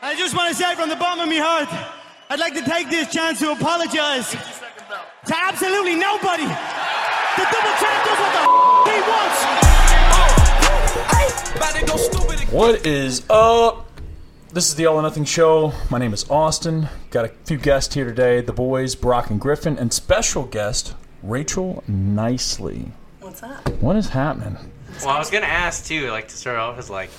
I just want to say from the bottom of my heart, I'd like to take this chance to apologize to absolutely nobody. The double champ does what the f- he wants. What is up? This is the All or Nothing Show. My name is Austin. Got a few guests here today the boys, Brock and Griffin, and special guest, Rachel Nicely. What's up? What is happening? Well, I was gonna ask too, like to start off as like,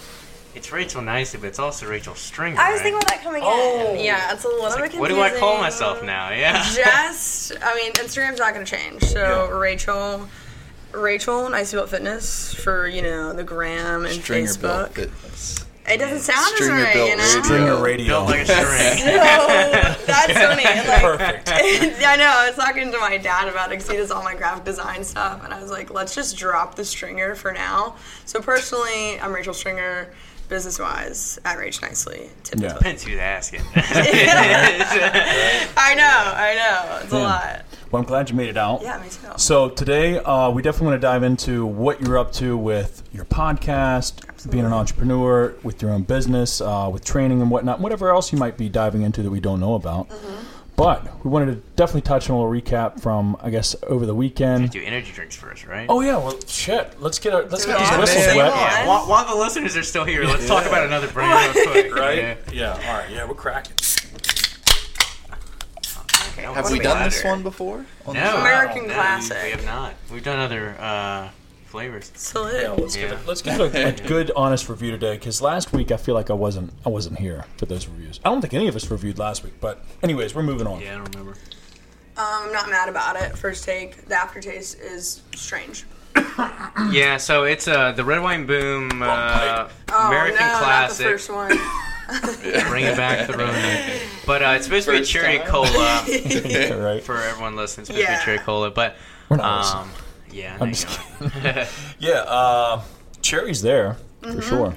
it's Rachel Nicely, but it's also Rachel Stringer. I was right? thinking about that coming Oh. in. Yeah, it's a little bit confusing. What do I call myself now? Yeah. Just, I mean, Instagram's not going to change. So Rachel, Rachel, Nicely Built Fitness for you know the gram and Stringer Facebook. built fitness. It doesn't sound Stringer as right, built you know. radio. Stringer Radio. Built like a string. So that's funny. Like, Perfect. I know. I was talking to my dad about it because he does all my graphic design stuff, and I was like, let's just drop the stringer for now. So personally, I'm Rachel Stringer. Business wise, at Rach Nicely. Typically. Yeah. Depends who's asking. I know. I know. It's a lot. Well, I'm glad you made it out. Yeah, me too. So today, uh, we definitely want to dive into what you're up to with your podcast, being an entrepreneur, with your own business, uh, with training and whatnot, whatever else you might be diving into that we don't know about. Mm-hmm. But we wanted to definitely touch on a little recap from, I guess, over the weekend. Do energy drinks first, right? Oh yeah, well shit. Let's get our, let's get these whistles wet. Yeah. While, while the listeners are still here, let's talk about another brand real quick. Right? Yeah. All right. Yeah, we're cracking. Okay, Have we done ladder? this one before? On the No, show? American no, classic. We have not. We've done other uh, flavors. Salute. Yeah, let's get Yeah. a, let's get a, a good, honest review today. Because last week I feel like I wasn't I wasn't here for those reviews. I don't think any of us reviewed last week. But anyways, we're moving on. Yeah, I don't remember. Um, I'm not mad about it. First take, the aftertaste is strange. Yeah, so it's uh, the Red Wine Boom uh, Oh, American no, Classic. Not the first one. Bring it back to the Rona. But uh, it's supposed to be cherry time. cola Yeah, right. for everyone listening. It's supposed to be cherry cola, but We're not um, yeah, I'm just you go. Yeah. Uh, cherry's there for sure.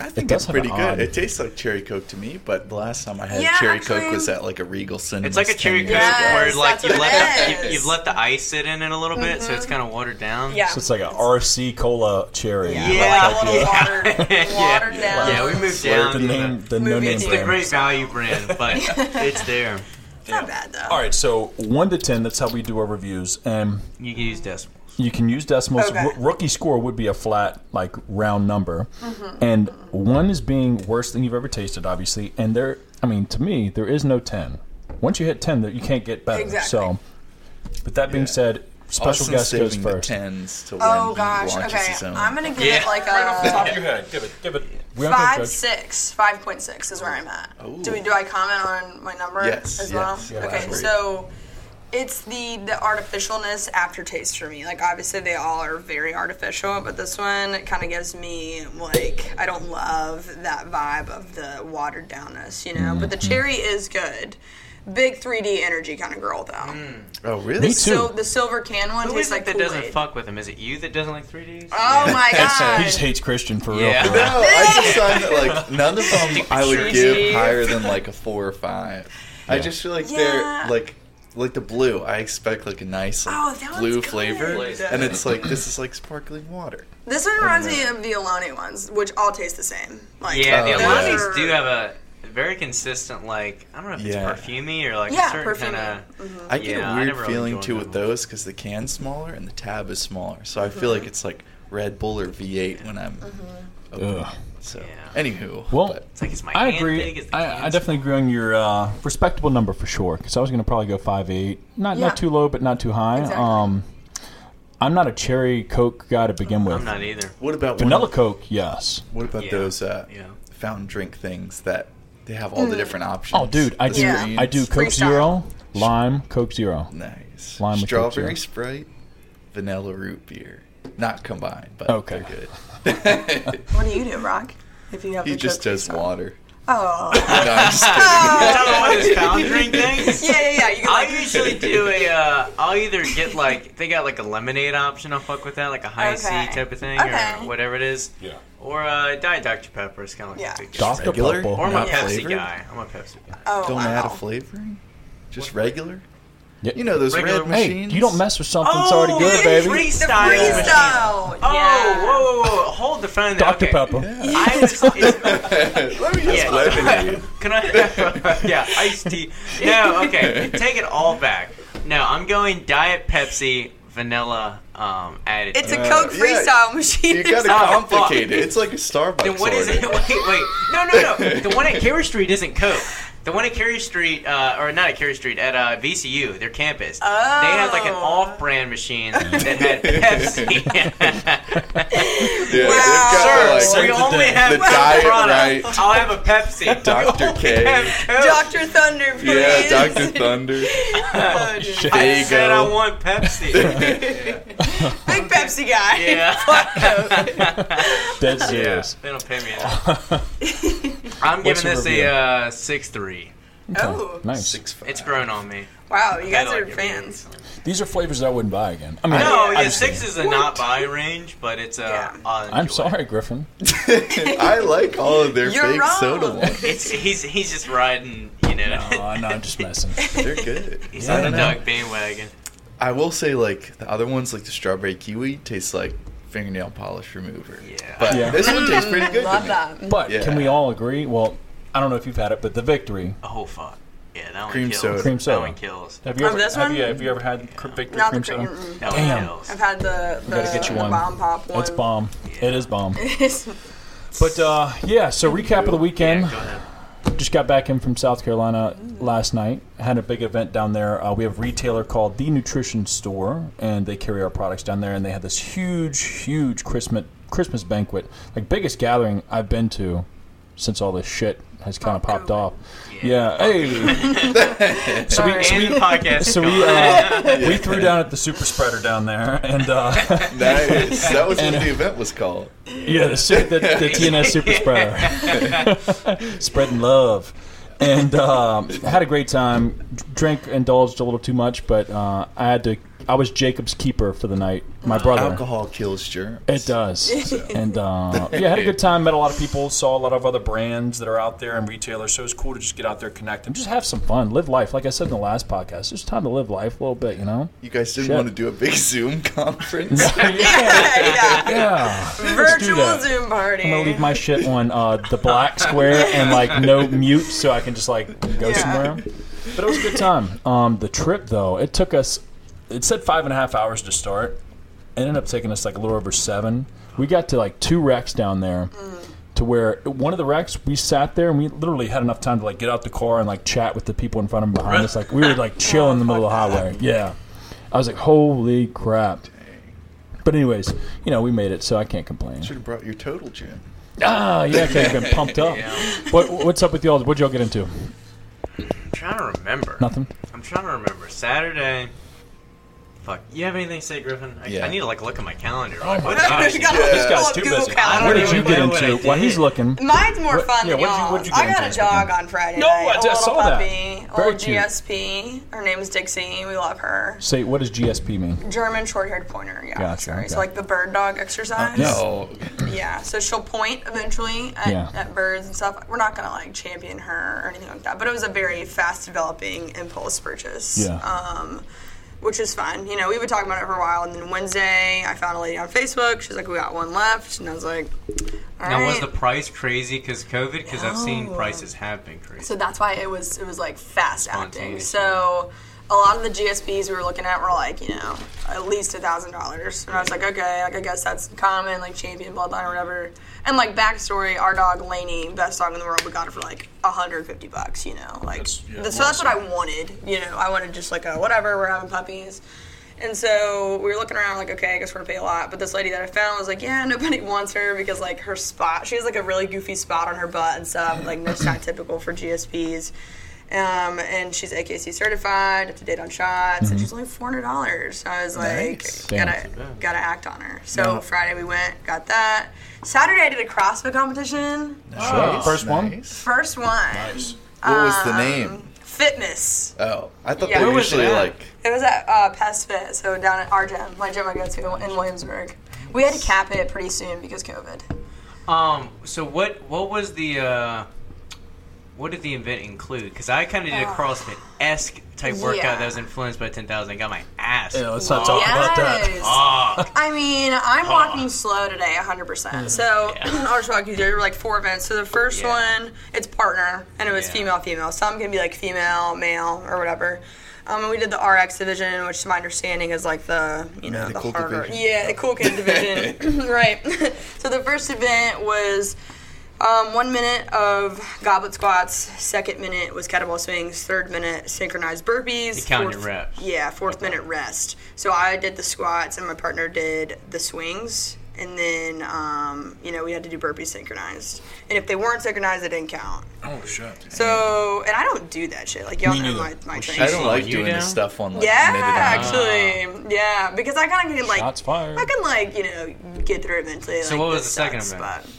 I think does it's pretty good. odd- It tastes like cherry coke to me, but the last time I had Yeah, cherry actually- coke was at like a Regal Cinema. It's like a cherry coke Yes, where like you what let it the, is. Mm-hmm. you, you've let the ice sit in it a little bit, so it's kind of watered down. Yeah. So it's like a RC cola cherry. Yeah, Yeah. like a little watered, watered down. Yeah, we moved down. the name, the no name It's the brand. great value brand, but it's there. It's not bad though. All right, so one to ten. That's how we do our reviews, and You can use decimals. you can use decimals. Okay. R- rookie score would be a flat, like round number, Mm-hmm. and one is being worse than you've ever tasted, obviously. And there, I mean, to me, there is no ten. Once you hit ten, that you can't get better. Exactly. So, with that being Yeah. said, special Austin's guest goes saving the first. tens to when Oh he gosh. launches Okay, his own. I'm gonna give Yeah. it like Right off the top a of your head, give it, give it. We aren't five judge. six. Five point six is where I'm at. Ooh. Do we? Do I comment on my number Yes, as well? yes, yeah, okay, that's so. It's the the artificialness aftertaste for me. Like obviously they all are very artificial, but this one kind of gives me like I don't love that vibe of the watered downness, you know. But the Mm-hmm. cherry is good. Big 3D energy kind of girl though. Mm. oh really? Me The, too. sil- the silver can one Who tastes is it like that doesn't fuck with him? Is it you that doesn't like 3Ds? Oh my god! he just hates Christian for Yeah. real. No, I just find that like none of them I would give higher than like a four or five. I just feel like Yeah. they're like like the blue. I expect like a nice like, Oh, blue good. flavor, and it's like this is like sparkling water. This one reminds me of the Alani ones, which all taste the same. Like, Yeah, the Oh, Alanis those are- do have a very consistent, like, I don't know if it's Yeah. perfumey or like Yeah, a certain kind of. I get Yeah, I a weird never really feeling too with those because the can's smaller and the tab is smaller. So I feel like it's like Red Bull or V8 when I'm. opening Ugh. So, Yeah. anywho, Well, but It's like, is my I agree. big? Is I, I definitely agree on your uh, respectable number for sure. Because I was going to probably go five eight, not Yeah. not too low, but not too high. Exactly. Um, I'm not a cherry Coke guy to begin with. I'm not either. what about Vanilla one, Coke, yes. What about Yeah. those uh, Yeah. fountain drink things that they have all the hmm. different options? Oh, dude, I The do. Yeah. screens. I do Coke Freestyle. Zero, lime, Coke Zero. Nice. Lime with Coke Strawberry Zero. Sprite, vanilla root beer, not combined, but Okay. they're good. What do you do, Brock? If you have he just Coke does freestyle? water. Oh. No, I'm just kidding. Tell them what this fountain drink thing. yeah, yeah, yeah. You can I usually do a. Uh, I'll either get like they got like a lemonade option. I'll fuck with that, like a high Okay. C type of thing, Okay. or whatever it is. Yeah. Or uh, Diet Dr Pepper is kind of like Yeah. a big Dr. Regular? Or Purple. I'm a Pepsi flavored? guy. I'm a Pepsi guy. Oh, Don't wow. add a flavoring. Just regular. Yeah. You know those Regular- red Hey, machines. you don't mess with something that's Oh, already good, the baby. The freestyle. machine. freestyle. Oh, yeah. whoa, whoa, whoa! Hold the phone. there. Dr. okay. Pepper. I was. it's- Let me just Yeah. lemonade. Can I? yeah, iced tea. No, okay. Take it all back. No, I'm going Diet Pepsi vanilla um, added. It's a to it. Coke yeah, freestyle machine. You gotta Oh, complicate it. It's like a Starbucks Then what is it? Wait, wait. No, no, no. The one at Cary Street isn't Coke. The one at Cary Street, uh, or not at Cary Street, at uh, VCU, their campus. They had like an Oh. off-brand machine that had Pepsi. Yeah, Wow. they've got, like, Sir, we the only day. have The one diet product. right. I'll have a Pepsi. Dr. We only K. have Dr. Thunder, please. Yeah, Dr. Thunder. Oh, dude. I said I want Pepsi. Big Pepsi guy. yeah. Dead yeah. serious. They don't pay me enough. I'm What's giving this review? a uh, six three. Oh. Nice. Six five. It's grown on me. Wow, you guys are like it. fans. These are flavors that I wouldn't buy again. I mean, No, I yeah, just- six is a not buy range, but it's a. Yeah. I'll I'm sorry, Griffin. I like all of their You're fake wrong. soda ones. It's he's he's just riding, you know. Oh, no, I'm just messing. They're good. he's Yeah, on the I know. Doug bandwagon. I will say, like the other ones, like the strawberry kiwi, tastes like fingernail polish remover. Yeah. But Yeah. this one tastes pretty good. to Love me. that. But Yeah. can we all agree? Well, I don't know if you've had it, but the victory. Oh fuck. Yeah, that one Cream kills. soda. Cream That one kills. Have you Oh, ever? this have one? you have you ever had cr- victory Not the cream cream. soda? mm-mm. That Damn. one kills. I've had the, the, gotta get you the one. bomb pop one. It's bomb. It is bomb. It's But uh, yeah, so recap of the weekend. Yeah, go ahead. Just got back in from South Carolina last night. Had a big event down there. Uh, we have a retailer called The Nutrition Store, and they carry our products down there. And they had this huge, huge Christmas Christmas banquet, like biggest gathering I've been to since all this shit has kind of popped off. Yeah. Hey. so we, so we, the podcast. so we, going. uh, we threw down at the super spreader down there, and uh, Nice. That was what the event was called. yeah, the, the, the TNS super spreader, spreading love, and um, had a great time. Drank, indulged a little too much, but uh, I had to. I was Jacob's keeper for the night. My brother. Alcohol kills germs. It does. And uh, yeah, had a good time. Met a lot of people. Saw a lot of other brands that are out there and retailers. So it was cool to just get out there, connect, and just have some fun, live life. Like I said in the last podcast, it's time to live life a little bit. You know. You guys didn't Shit. want to do a big Zoom conference? yeah, yeah. Yeah. Virtual. Zoom party. I'm gonna leave my shit on uh, the black square and like no mute, so I can just like go Yeah. somewhere. But it was a good time. Um, the trip though, it took us. It said five and a half hours to start. It ended up taking us like a little over seven. We got to like two wrecks down there. To where one of the wrecks, we sat there and we literally had enough time to like get out the car and like chat with the people in front of and behind us. Like we were like chill in the middle of the highway. Yeah, I was like, holy crap. But anyways, you know, we made it, so I can't complain. Should have brought your total gym. Ah, yeah, okay, I've been pumped up. Yeah. What, what's up with y'all? What'd y'all get into? I'm trying to remember. Nothing. I'm trying to remember. Saturday. Fuck. You have anything to say, Griffin? I, Yeah. I need to like look at my calendar. Oh like, my what You gosh, gotta Yeah. This guy's up too Google busy. Calendar. What don't did you get know what I into? While did. he's looking. Mine's more What- fun yeah, than what'd you- y'all. what'd you I get got a into, dog on Friday No, night. I a just little saw that. puppy. Very Old cute. GSP. Her name's Dixie. We love her. Say, what does GSP mean? German short-haired pointer. Yeah, Gotcha, sorry. okay. So like the bird dog exercise. No. Yeah. So she'll point eventually at, Yeah. at birds and stuff. We're not gonna like champion her or anything like that. But it was a very fast-developing impulse purchase. Yeah. Um, which is fun. You know, we've been talking about it for a while, and then Wednesday, I found a lady on Facebook. She's like, "We got one left," and I was like, "All Now, was the price crazy because COVID? Because I've seen No. prices have been crazy. So that's why it was it was like fast acting. Spontaneous, So a lot of the GSPs we were looking at were like you know at least a thousand dollars, and I was like okay, like I guess that's common, like champion bloodline or whatever. And like backstory, our dog Laney, best dog in the world, we got it for like 150 bucks. You know, like That's- yeah, th- so that's what I wanted. You know, I wanted just like a whatever. We're having puppies. And so we were looking around, like, okay, I guess we're gonna pay a lot. But this lady that I found was like, yeah, nobody wants her because like her spot, she has like a really goofy spot on her butt and stuff, like that's not typical for GSPs. Um, and she's AKC certified, up to date on shots, and she's only four hundred dollars. So I was like, Nice. Gotta gotta act on her. So Friday we went, got that. Saturday I did a CrossFit competition, Sure. First one? Nice. first one. Nice. What was the Um, name? Fitness. Oh, I thought Yeah. they were was it usually like. It was at uh, Pest Fit, so down at our gym, my gym I go to in Williamsburg. We had to cap it pretty soon because COVID. Um. So what? What was the? uh what did the event include? Because I kind of did a CrossFit esque type workout that was influenced by 10,000. I Got my ass. Yeah, let's not talk about that. Yes. I mean, I'm walking slow today, 100%. So Yeah. I'll just walk you through like four events. So the first Yeah. one, it's partner, and it was Yeah. female, female. Some can be like female, male, or whatever. Um, and we did the RX division, which to my understanding is like the you know Medical the harder, division. yeah, the cool kid division, right? so the first event was um, one minute of goblet squats. Second minute was kettlebell swings. Third minute synchronized burpees. You count your Fourth- reps. Yeah, fourth minute rest. So I did the squats and my partner did the swings. And then, um, you know, we had to do burpees synchronized. And if they weren't synchronized, it didn't count. Oh shit. So, and I don't do that shit. Like, y'all Me know neither. my, my Well, training. I don't like doing down? this stuff on like Yeah, minute and- actually, yeah, because I kind of can like Shots fired. I can like you know get through it mentally. So like, what was this the second sucks, event?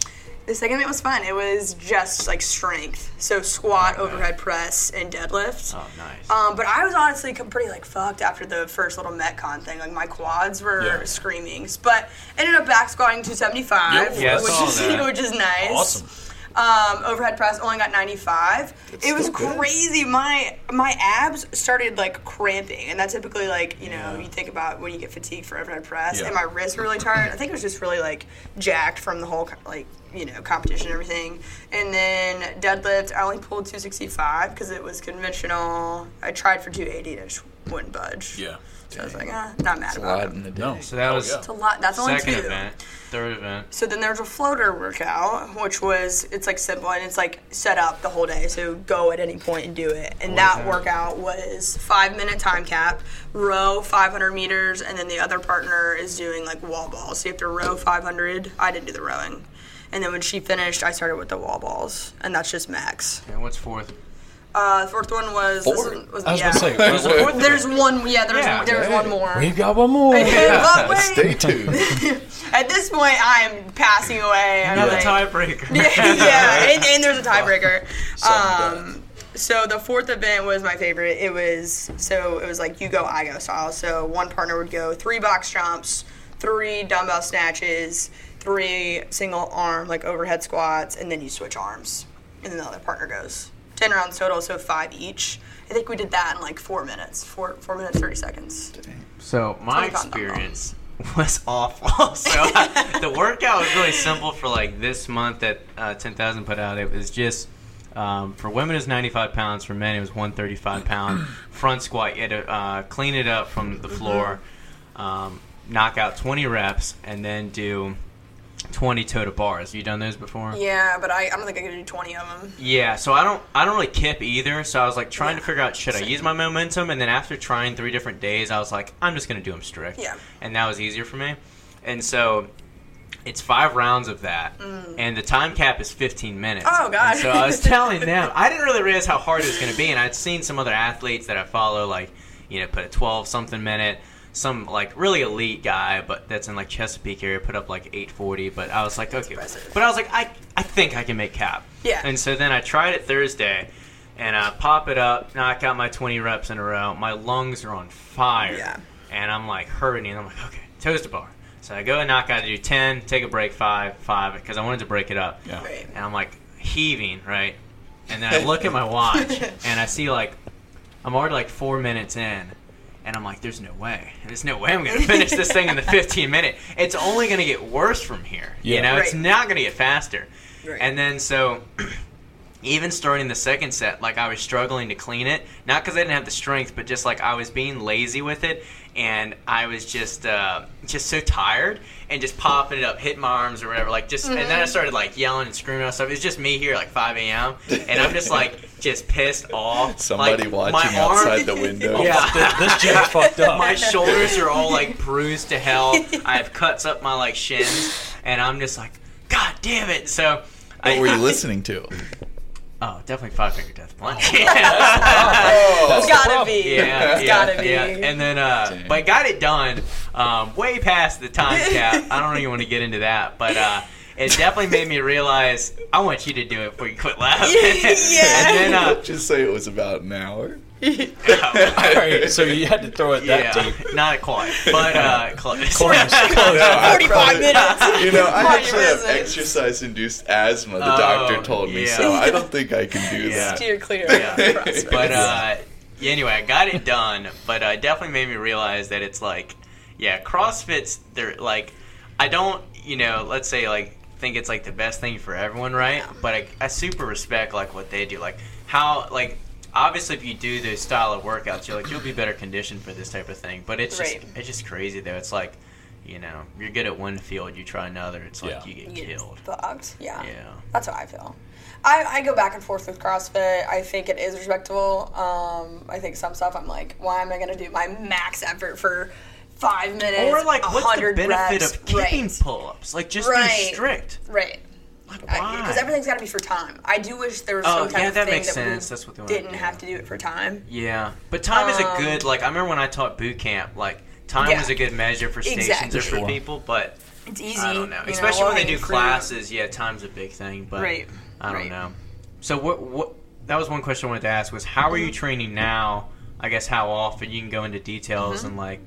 The second event was fun. It was just like strength, so squat, Okay. overhead press, and deadlift. oh, nice. Um, but I was honestly pretty like fucked after the first little Metcon thing. Like my quads were Yeah. screaming, but ended up back squatting 275, Yep. Yeah, I which is that. which is nice. Awesome. Um, overhead press only got 95. it was good. crazy. My my abs started like cramping, and that's typically like you know you think about when you get fatigued for overhead press, Yeah. and my wrists were really tired. I think it was just really like jacked from the whole like you know competition and everything. And then deadlift, I only pulled 265 because it was conventional. I tried for 280 and it just wouldn't budge. Yeah. So I was like, ah, not mad It's a about it. the. No. so that Oh, was yeah. It's a lot. That's only second two. event. Third event. So then there's a floater workout, which was it's like simple and it's like set up the whole day. So go at any point and do it. And What that? workout was five minute time cap, row 500 meters, and then the other partner is doing like wall balls. So you have to row 500. I didn't do the rowing. And then when she finished, I started with the wall balls, and that's just max. And what's fourth? Uh, the fourth one was. this Four? one was I was yeah. gonna say, where's the fourth? There's one. Yeah, there's Yeah. there's Okay. one more. We've got one more. But wait, Stay tuned. at this point, I am passing away. I'm You're the like- tiebreaker. yeah, yeah, and, and there's a tiebreaker. Um, so the fourth event was my favorite. It was so it was like you go, I go style. So one partner would go three box jumps, three dumbbell snatches, three single arm like overhead squats, and then you switch arms, and then the other partner goes. Ten rounds total, so five each. I think we did that in like four minutes, four four minutes thirty seconds. So my experience was awful. so I- the workout was really simple for like this month that uh, 10,000 put out. It was just um, for women it was 95 pounds. For men it was 135 pound front squat. You had to uh, clean it up from the floor, um, knock out 20 reps, and then do 20 toe to bars. You done those before? Yeah, but I, I don't think I could do twenty of them. Yeah, so I don't I don't really kip either. So I was like trying to figure out should I use my momentum, and then after trying three different days, I was like I'm just gonna do them strict. Yeah. and that was easier for me. And so it's five rounds of that, and the time cap is 15 minutes. Mm. Oh, God. And so I was telling them I didn't really realize how hard it was gonna be, and I'd seen some other athletes that I follow like you know put a 12 something minute. Some like really elite guy, but that's in like Chesapeake area, put up like 840. But I was like, okay, impressive. but I was like, I I think I can make cap. Yeah. And so then I tried it Thursday, and I pop it up, knock out my 20 reps in a row. My lungs are on fire. Yeah. And I'm like hurting. And I'm like, okay, toes to bar. So I go and knock out, I do 10, take a break, 5, 5, because I wanted to break it up. Yeah. Right. And I'm like heaving, right? And then I look at my watch, and I see like, I'm already like four minutes in. And I'm like, there's no way. There's no way I'm going to finish this thing in the 15 minute. It's only going to get worse from here. You Yeah. know, it's not going to get faster. Right. And then so even starting the second set, like I was struggling to clean it, not because I didn't have the strength, but just like I was being lazy with it, and I was just uh, just so tired and just popping it up, hitting my arms or whatever, like just. And then I started like yelling and screaming and stuff. It's just me here, like 5 a.m., and I'm just like just pissed off. Somebody like, watching my arm- outside the window. Yeah. this jig fucked up. my shoulders are all like bruised to hell. I have cuts up my like shins, and I'm just like, God damn it! So. What I, were you listening to? Oh, definitely Five Finger Death Punch. Oh, It's gotta be. Yeah, it's yeah, gotta be. yeah. And then, uh, but I got it done um, way past the time cap. I don't even want to get into that, but uh, it definitely made me realize I want you to do it before you quit laughing. Yeah. and then, uh, Just say it was about an hour. All right, so you had to throw it that yeah, deep. not quite, but uh, close. No, I 45 probably- minutes. You know, I Party actually have residence. exercise-induced asthma. The Oh, doctor told me, yeah. so I don't think I can do Yeah. that. Steer clear. Yeah. of but uh, yeah, anyway, I got it done, but uh, it definitely made me realize that it's like, yeah, CrossFit's they're like, I don't, you know, let's say like think it's like the best thing for everyone, right? But I, I super respect like what they do, like how like. Obviously, if you do this style of workouts, you're like you'll be better conditioned for this type of thing. But it's just Right. it's just crazy though. It's like, you know, you're good at one field, you try another, it's like Yeah. you get You killed. Fucked. Yeah. Yeah. That's how I feel. I, I go back and forth with CrossFit. I think it is respectable. Um, I think some stuff I'm like, why am I going to do my max effort for five minutes? Or like, what's the 100 benefit reps? of keeping Right. pull-ups? Like, just Right. be strict. Right. Because everything's got to be for time. I do wish there was Oh, some type yeah, of that thing makes that sense. we That's what they didn't do. have to do it for time. Yeah, but time is a Um, good like. I remember when I taught boot camp, like time Yeah. was a good measure for stations Exactly. or for people. But It's easy. I don't know, you know, especially when they do classes. Yeah, time's a big thing. But Right, I don't right. know. So what? What? That was one question I wanted to ask. Was how are Mm-hmm. you training now? I guess how often you can go into details and like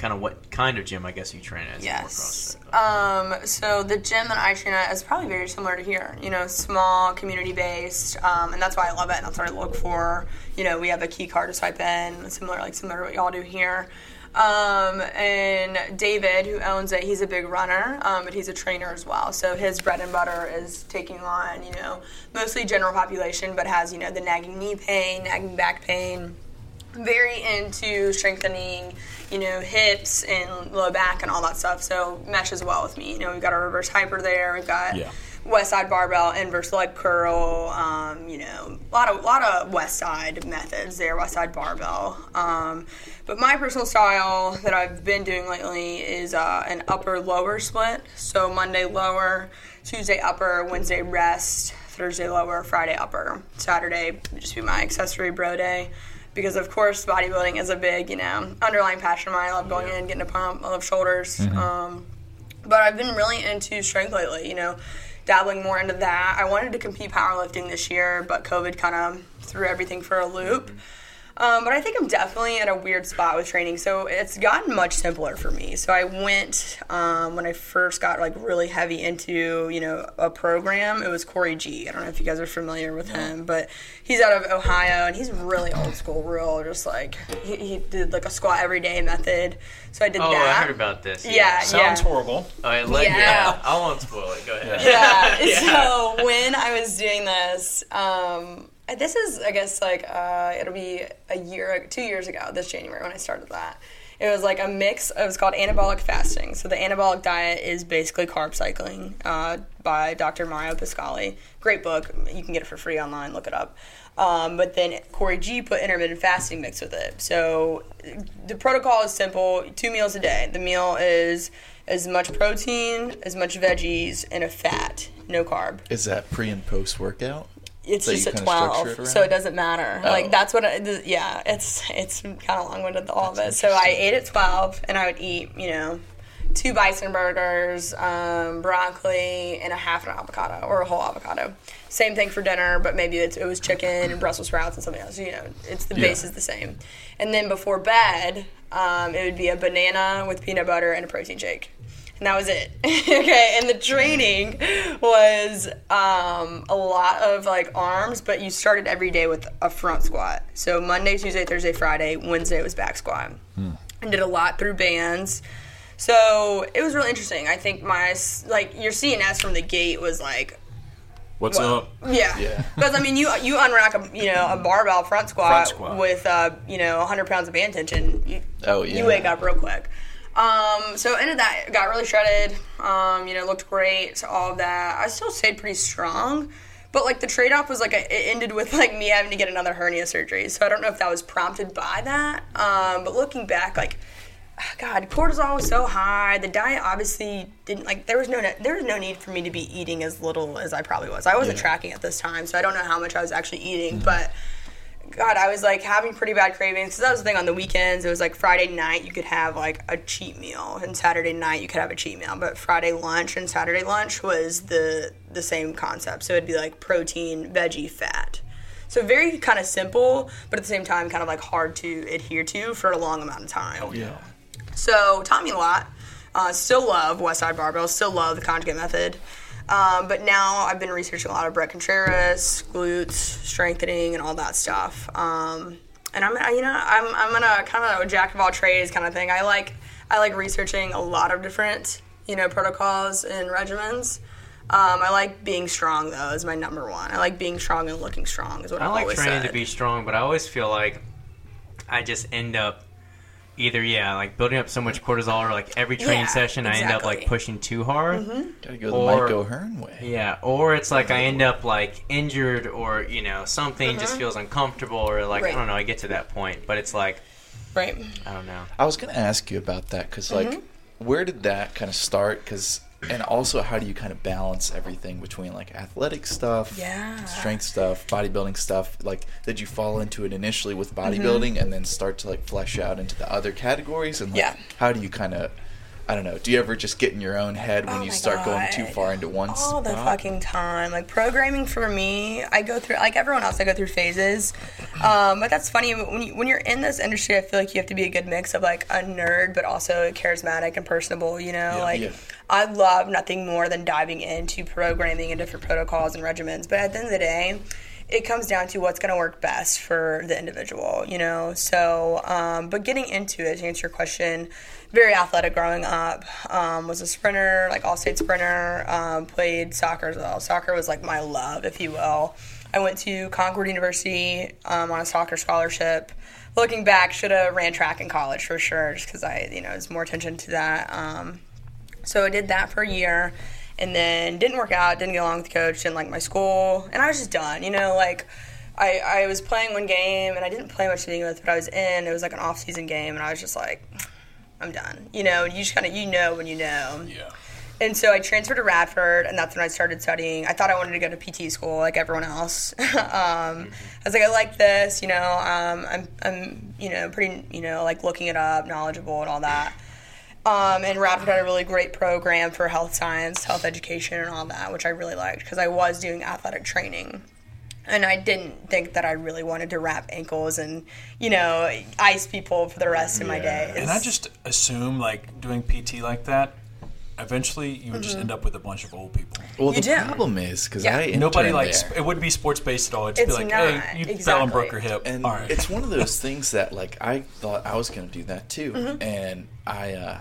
kind of what kind of gym I guess you train at. Yes. Um, so the gym that I train at is probably very similar to here. You know, small, community based, um, and that's why I love it. And that's what I look for. You know, we have a key card to swipe in, similar like similar to what y'all do here. Um, and David, who owns it, he's a big runner, um, but he's a trainer as well. So his bread and butter is taking on, you know, mostly general population, but has you know the nagging knee pain, nagging back pain very into strengthening, you know, hips and low back and all that stuff. So meshes well with me. You know, we've got a reverse hyper there. We've got Yeah. west side barbell, inverse leg curl. Um, you know, a lot of lot of west side methods there. West side barbell. Um, but my personal style that I've been doing lately is uh, an upper lower split. So Monday lower, Tuesday upper, Wednesday rest, Thursday lower, Friday upper, Saturday just be my accessory bro day because of course bodybuilding is a big you know underlying passion of mine. I love going in, getting a pump. I love shoulders. Um, but I've been really into strength lately. You know, dabbling more into that. I wanted to compete powerlifting this year, but COVID kind of threw everything for a loop. Um, but I think I'm definitely at a weird spot with training. So it's gotten much simpler for me. So I went um, when I first got like really heavy into you know a program. It was Corey G. I don't know if you guys are familiar with him, but he's out of Ohio and he's really old school, real just like he, he did like a squat every day method. So I did Oh, that. I heard about this. Yeah, Sounds yeah. horrible. All right, let, Yeah. yeah. I won't spoil it. Go ahead. yeah. So when I was doing this, um, this is I guess like uh, it'll be a year, two years ago, this January when I started that. It was like a mix. It was called anabolic fasting. So the anabolic diet is basically carb cycling uh, by Dr. Mario Pascali. Great book. You can get it for free online. Look it up. Um, but then Corey G put intermittent fasting mixed with it. So the protocol is simple: two meals a day. The meal is as much protein, as much veggies, and a fat, no carb. Is that pre and post workout? It's that just at twelve, it so it doesn't matter. Oh. Like that's what. It, yeah, it's it's kind of long winded all of it. So I ate at twelve, and I would eat, you know, two bison burgers, um, broccoli, and a half an avocado or a whole avocado. Same thing for dinner, but maybe it's, it was chicken and Brussels sprouts and something else. You know, it's the Yeah. base is the same. And then before bed, um, it would be a banana with peanut butter and a protein shake. And that was it. okay, and the training was um, a lot of like arms, but you started every day with a front squat. So Monday, Tuesday, Thursday, Friday, Wednesday was back squat. And did a lot through bands. So it was really interesting. I think my like your CNS from the gate was like What's up? yeah. Yeah. Because I mean, you you unrack a you know a barbell front squat, Front squat. with uh, you know 100 pounds of band tension. You, Oh, yeah. You wake up real quick. Um, so ended that got really shredded. Um, you know, looked great. All of that. I still stayed pretty strong. But like the trade off was like it ended with like me having to get another hernia surgery. So I don't know if that was prompted by that. Um, but looking back, like God, cortisol was so high. The diet obviously didn't like. There was no there was no need for me to be eating as little as I probably was. I wasn't Yeah. tracking at this time, so I don't know how much I was actually eating. But God, I was like having pretty bad cravings. So that was the thing on the weekends. It was like Friday night you could have like a cheat meal, and Saturday night you could have a cheat meal. But Friday lunch and Saturday lunch was the the same concept. So it'd be like protein, veggie, fat. So very kind of simple, but at the same time kind of like hard to adhere to for a long amount of time. Yeah. So taught me a lot. Uh, still love West Side Barbell. Still love the conjugate method. Um, but now I've been researching a lot of Bret Contreras, glutes, strengthening, and all that stuff. Um, and I'm, you know, I'm, I'm gonna kind of a jack of all trades kind of thing. I like, I like researching a lot of different, you know, protocols and regimens. Um, I like being strong though is my number one. I like being strong and looking strong is what I I've like always training said. to be strong, but I always feel like I just end up either yeah, like building up so much cortisol, or like every training Yeah, session I end up like pushing too hard. Gotta go the Mike O'Hearn way. Yeah, or it's like I end up like injured, or you know something just Mhm. feels uncomfortable, or like Right. I don't know. I get to that point, but it's like right. I don't know. I was gonna ask you about that because, like, Mm-hmm. where did that kind of start? Because, and also, how do you kind of balance everything between like athletic stuff, Yeah. strength stuff, bodybuilding stuff? Like, did you fall into it initially with bodybuilding and then start to like flesh out into the other categories? And like, Mm-hmm. Yeah. how do you kind of, I don't know, do you ever just get in your own head when Oh you start going too far into one all the fucking time. Like programming for me, I go through like everyone else. I go through phases, um, but that's funny when you when you're in this industry. I feel like you have to be a good mix of like a nerd, but also charismatic and personable. You know, like Yeah. I love nothing more than diving into programming and different protocols and regimens. But at the end of the day. It comes down to what's going to work best for the individual, you know. So, um, but getting into it to answer your question, very athletic growing up. Um, was a sprinter, like all state sprinter. Um, played soccer as well. Soccer was like my love, if you will. I went to Concord University um, on a soccer scholarship. Looking back, should have ran track in college for sure, just because I, you know, was more attention to that. So I did that for a year and then didn't work out, didn't get along with the coach, didn't like my school, and I was just done. You know, like I, I was playing one game and I didn't play much to begin with, but I was in. It was like an off season game, and I was just like, I'm done. You know, you just kind of you know when you know. Yeah. And so I transferred to Radford, and that's when I started studying. I thought I wanted to go to PT school like everyone else. um, I was like, I like this, you know. Um, I'm, I'm, you know, pretty, you know, like looking it up, knowledgeable, and all that. Um, and Radford had a really great program for health science, health education, and all that, which I really liked because I was doing athletic training. And I didn't think that I really wanted to wrap ankles and, you know, ice people for the rest of my days. And I just assume like doing PT like that, eventually you would just end up with a bunch of old people. Well, You the do. problem is because Yeah. I Nobody interned like there. sp- it wouldn't be sports based at all. It'd just It's be like, not, hey, you fell and broke your hip. and all right. it's one of those things that like I thought I was going to do that too, Mm-hmm. and I uh,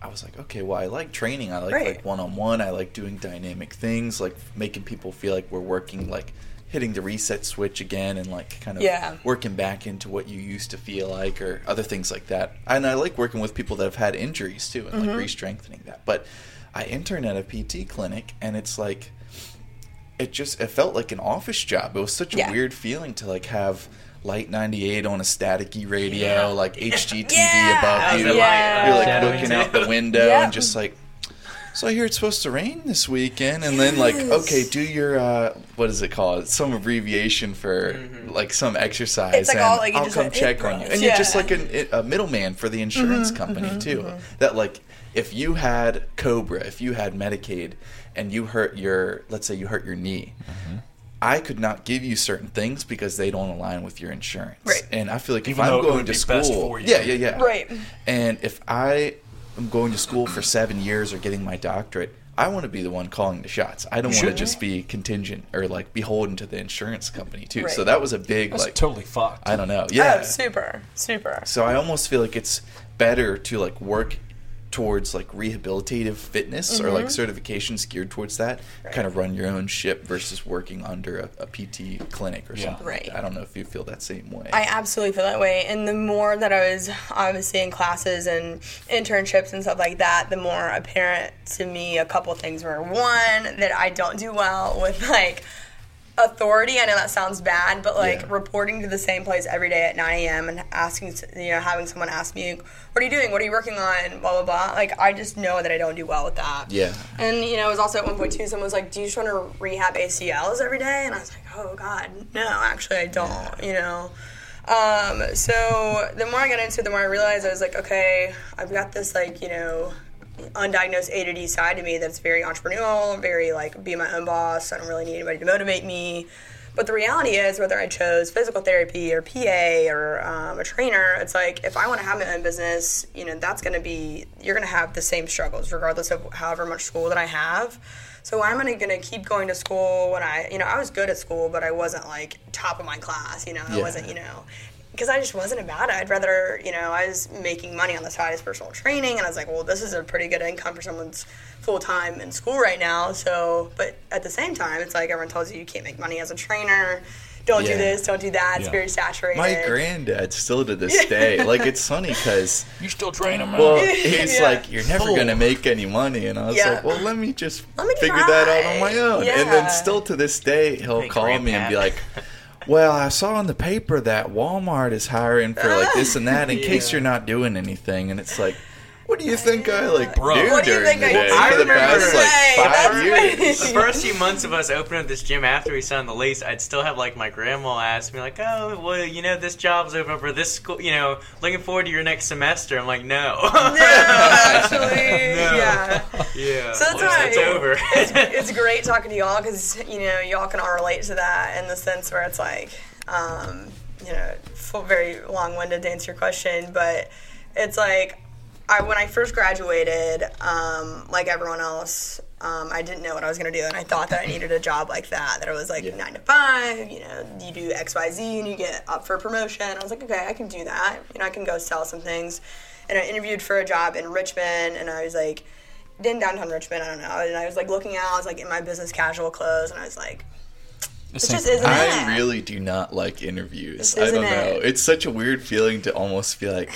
I was like, okay, well, I like training. I like Right. like one on one. I like doing dynamic things, like making people feel like we're working like hitting the reset switch again and like kind of Yeah. working back into what you used to feel like or other things like that. And I like working with people that have had injuries too and Mm-hmm. like re-strengthening that. But I interned at a PT clinic and it's like it just it felt like an office job. It was such a Yeah. weird feeling to like have Light 98 on a staticky radio, Yeah. like HGTV Yeah. above you. Yeah. You're like Shadowing looking out the window Yeah. and just like so I hear it's supposed to rain this weekend, and then like, okay, do your uh, what is it called? Some abbreviation for like some exercise, It's like and all, like, I'll just come hit check on you. inputs, And you're just like an, a middleman for the insurance Mm-hmm, company too. That like, if you had Cobra, if you had Medicaid, and you hurt your, let's say you hurt your knee. I could not give you certain things because they don't align with your insurance. Right. And I feel like Even if I'm it going would to be school, best for you. yeah, yeah, yeah. Right. And if I am going to school for seven years or getting my doctorate, I want to be the one calling the shots. I don't want to just be contingent or like beholden to the insurance company too. So that was a big That's like totally fucked. I don't know. Oh, yeah. Oh, super, super. So I almost feel like it's better to like work towards like rehabilitative fitness or Mm-hmm. like certifications geared towards that. Kind of run your own ship versus working under a, a PT clinic or Yeah. something. Right. that. I don't know if you feel that same way. I absolutely feel that way. And the more that I was obviously in classes and internships and stuff like that, the more apparent to me a couple things were one, that I don't do well with like authority. I know that sounds bad, but like Yeah. reporting to the same place every day at 9 a.m. and asking, you know, having someone ask me, what are you doing? What are you working on? Blah, blah, blah. Like, I just know that I don't do well with that. Yeah. And, you know, it was also at one point too, someone was like, do you just want to rehab ACLs every day? And I was like, oh, God, no, actually, I don't, you know. Um, so the more I got into it, the more I realized I was like, okay, I've got this, like, you know, undiagnosed ADD side to me that's very entrepreneurial, very like be my own boss. I don't really need anybody to motivate me. But the reality is, whether I chose physical therapy or PA or um, a trainer, it's like if I want to have my own business, you know, that's going to be you're going to have the same struggles regardless of however much school that I have. So I'm gonna, gonna keep going to school when I, you know, I was good at school, but I wasn't like top of my class. You know, I Yeah. wasn't, you know, because I just wasn't about it. I'd rather, you know, I was making money on the side as personal training, and I was like, well, this is a pretty good income for someone's full time in school right now. So, but at the same time, it's like everyone tells you you can't make money as a trainer. Don't do this. Don't do that. It's Yeah. very saturated. My granddad still to this day, like it's funny because You still train him, well, he's Yeah. like, you're never gonna make any money, and I was Yeah. like, well, let me just Let me figure that out on my own. And then still to this day, he'll Hey, call me and be like. Well, I saw in the paper that Walmart is hiring for like this and that in case you're not doing anything, and it's like, what do you think I like Bro. do What do you during think the I day do? I for the remember- past like Hey, five that's years? the first few months of us opening up this gym after we signed the lease, I'd still have like my grandma ask me like, "Oh, well, you know, this job's open for this school. You know, looking forward to your next semester." I'm like, "No, no, actually, No. yeah. yeah, So that's well, why it's over." it's, it's great talking to y'all because you know y'all can all relate to that in the sense where it's like, um, you know, full, very long-winded to answer your question, but it's like I when I first graduated, um, like everyone else. Um, I didn't know what I was gonna do, and I thought that I needed a job like that. That it was like Yeah. nine to five. You know, you do X, Y, Z, and you get up for promotion. I was like, okay, I can do that. You know, I can go sell some things. And I interviewed for a job in Richmond, and I was like, in downtown Richmond, I don't know. And I was like looking out, I was like in my business casual clothes, and I was like, This just isn't it. I really do not like interviews. This I don't know. it. It's such a weird feeling to almost feel like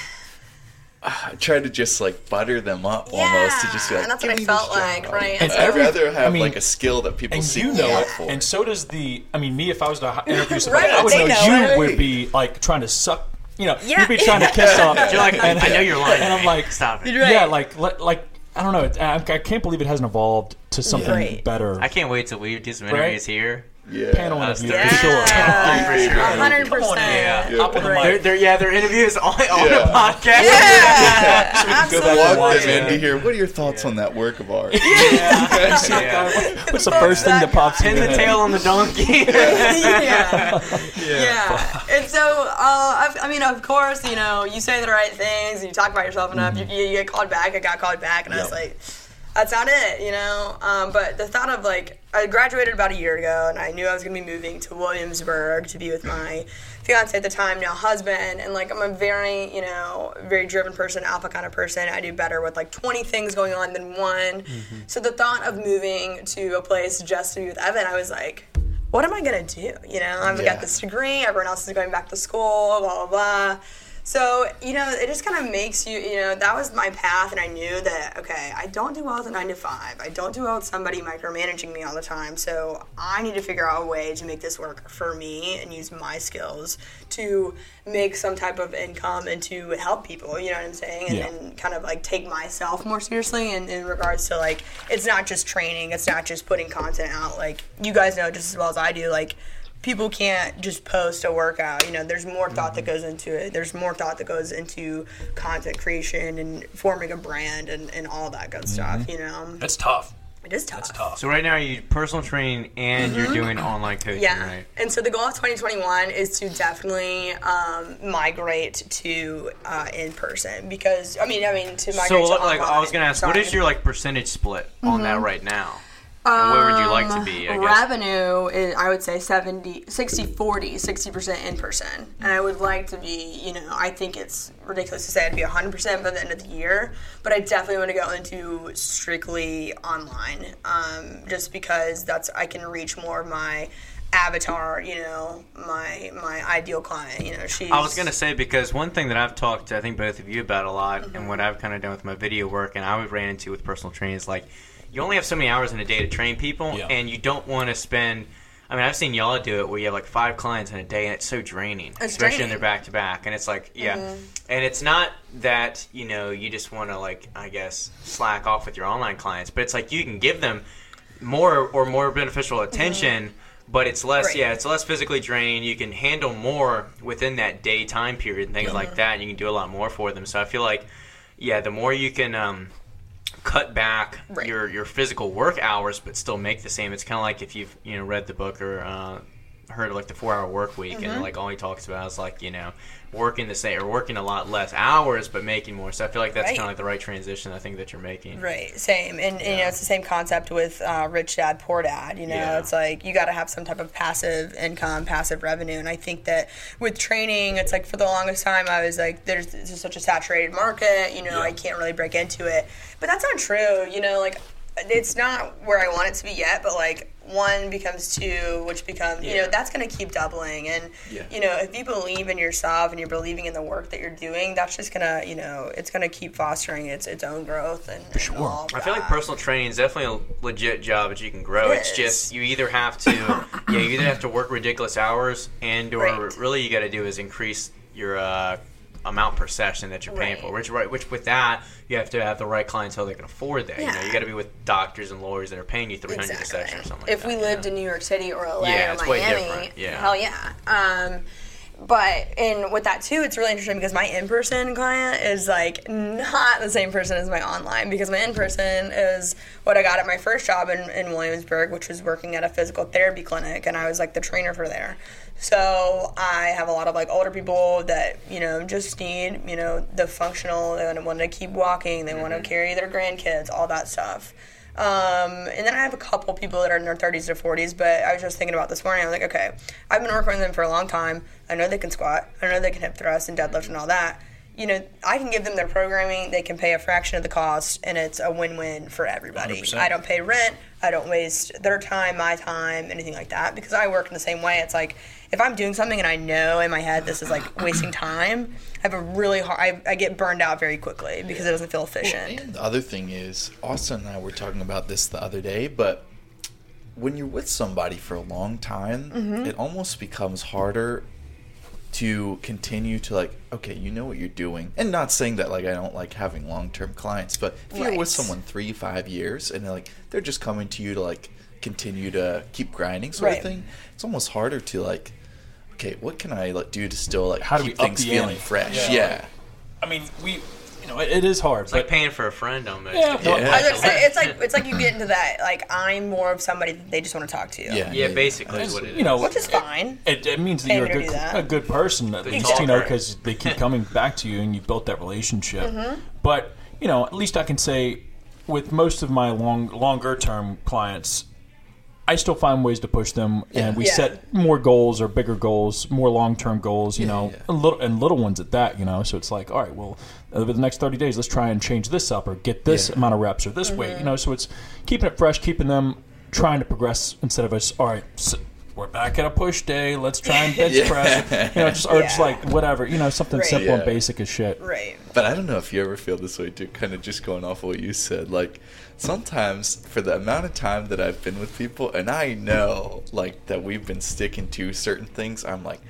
I try to just like butter them up almost to just be like. and that's "Give what I felt like, right? And So- I'd every- rather have I mean, like a skill that people and seek you know out it, for. and so does the. I mean, me if I was to interview somebody, Right, I would they know, know you it. would be like trying to suck. You know, Yeah. you'd be trying to kiss off. You're like, I know you're lying. and I'm like, stop it. Right. yeah, like, like, like, I don't know. I, I can't believe it hasn't evolved to something Right. better. I can't wait till we do some Right? interviews here. Yeah. panel Us interview three. for sure. Yeah, For sure. a hundred Come on in. percent. Yeah. Hop on the Right. They're, mic. they're, yeah, their interviews on, on Yeah. the podcast. Yeah, So we can go back absolutely. and Walk watch them in it. to hear. What are your thoughts on that work of art? Yeah. What's the first thing that pops in Pin your the head? tail on the donkey. yeah. yeah. And so, uh, I, I mean, of course, you know, you say the right things and you talk about yourself enough, you, you get called back. I got called back, and I was Yep. like, that's not it, you know? Um, but the thought of like, I graduated about a year ago, and I knew I was going to be moving to Williamsburg to be with my fiance at the time, now husband. And like, I'm a very, you know, very driven person, alpha kind of person. I do better with like 20 things going on than one. So the thought of moving to a place just to be with Evan, I was like, what am I gonna do? You know, I've Yeah. got this degree, everyone else is going back to school, blah blah blah. So, you know, it just kind of makes you, you know, that was my path, and I knew that, okay, I don't do well with a nine to five. I don't do well with somebody micromanaging me all the time. So, I need to figure out a way to make this work for me and use my skills to make some type of income and to help people, you know what I'm saying? And Yeah. then kind of like take myself more seriously in, in regards to like, it's not just training, it's not just putting content out. Like, you guys know just as well as I do, like, people can't just post a workout. You know, there's more thought that goes into it. There's more thought that goes into content creation and forming a brand and, and all that good stuff. You know, That's tough. it is tough. That's tough. so right now you personal training and you're doing online coaching, Yeah. right? And so the goal of 2021 is to definitely um, migrate to uh, in person because I mean I mean to migrate So to like I was gonna ask, what Sorry. is your like percentage split on that right now? And where would you like to be? I guess. Um, Revenue, is, I would say 70, 60, 40, 60% in person. And I would like to be, you know, I think it's ridiculous to say I'd be 100% by the end of the year, but I definitely want to go into strictly online um, just because that's, I can reach more of my avatar, you know, my my ideal client, you know, she's I was gonna say because one thing that I've talked to I think both of you about a lot, Mm-hmm. and what I've kind of done with my video work, and I ran into with personal training is like you only have so many hours in a day to train people, Yeah. and you don't want to spend. I mean, I've seen y'all do it where you have like five clients in a day, and it's so draining, especially draining. Mm-hmm. when they're back to back. And it's like, yeah, and it's not that you know you just want to like I guess slack off with your online clients, but it's like you can give them more or more beneficial attention. But it's less, Right. yeah, it's less physically draining. You can handle more within that day time period and things like that. And you can do a lot more for them. So I feel like, yeah, the more you can um, cut back Right. your your physical work hours, but still make the same. It's kind of like if you've you know read the book or uh, heard like the four hour work week, Mm-hmm. and like all he talks about is like you know working the same or working a lot less hours but making more. So I feel like that's Right. kind of like the right transition. I think that you're making. Right, same, and, and you know it's the same concept with uh, rich dad, poor dad. You know, Yeah. it's like you got to have some type of passive income, passive revenue, and I think that with training, it's like for the longest time I was like, there's this is such a saturated market. You know, I can't really break into it, but that's not true. You know, like it's not where I want it to be yet, but like one becomes two, which becomes you know that's going to keep doubling, and Yeah. you know if you believe in yourself and you're believing in the work that you're doing, that's just gonna you know it's gonna keep fostering its its own growth and, and sure. all I feel like personal training is definitely a legit job that you can grow. It it's is. just you either have to, yeah, you either have to work ridiculous hours, and or Right. really you got to do is increase your uh, amount per session that you're paying Right. for. Which right, which with that you have to have the right clientele that can afford that. You know, you got to be with doctors and lawyers that are paying you three hundred a session or something. Like if that, we you lived know? in New York City or LA Yeah, or it's way Miami, different, yeah. hell yeah. Um, but and with that too, it's really interesting because my in-person client is like not the same person as my online because my in-person is what I got at my first job in, in Williamsburg, which was working at a physical therapy clinic, and I was like the trainer for there. So I have a lot of like older people that you know just need you know the functional. They want to keep walking. They want to carry their grandkids, all that stuff. Um, and then I have a couple people that are in their 30s to 40s, but I was just thinking about this morning. I'm like, okay, I've been working with them for a long time. I know they can squat. I know they can hip thrust and deadlift and all that. You know, I can give them their programming. They can pay a fraction of the cost, and it's a win-win for everybody. 100%. I don't pay rent. I don't waste their time, my time, anything like that, because I work in the same way. It's like if I'm doing something and I know in my head this is like wasting time, I have a really hard. I, I get burned out very quickly because it doesn't feel efficient. And the other thing is, Austin and I were talking about this the other day, but when you're with somebody for a long time, Mm-hmm. it almost becomes harder to continue to like, okay, you know what you're doing. And not saying that like I don't like having long term clients, but if you're with someone three, five years and they're like they're just coming to you to like continue to keep grinding sort Right. of thing, it's almost harder to like okay, what can I like do to still like How do we keep up things feeling ante? fresh? Yeah. yeah. I mean, we, you know, it, it is hard. it's like paying for a friend almost. Yeah, well, Yeah. I was say it's like it's like you get into that like I'm more of somebody that they just want to talk to. Yeah. yeah, basically is what it is. you know, which is fine. It, it means that Pay you're a good, that. a good person, at least, you know, because they keep coming back to you and you built that relationship. Mm-hmm. But, you know, at least I can say with most of my long, longer term clients, I still find ways to push them, and we Yeah. set more goals or bigger goals, more long term goals. You know, yeah. and little and little ones at that. You know, so it's like, all right, well, over the next thirty days, let's try and change this up or get this Yeah. amount of reps or this Mm-hmm. weight. You know, so it's keeping it fresh, keeping them trying to progress instead of us. All right, s we're back at a push day. Let's try and bench Yeah. press. You know, just or just like whatever. You know, something Right. simple and basic as shit. Right. But I don't know if you ever feel this way too, kind of just going off what you said. Like, sometimes for the amount of time that I've been with people, and I know, like, that we've been sticking to certain things, I'm like,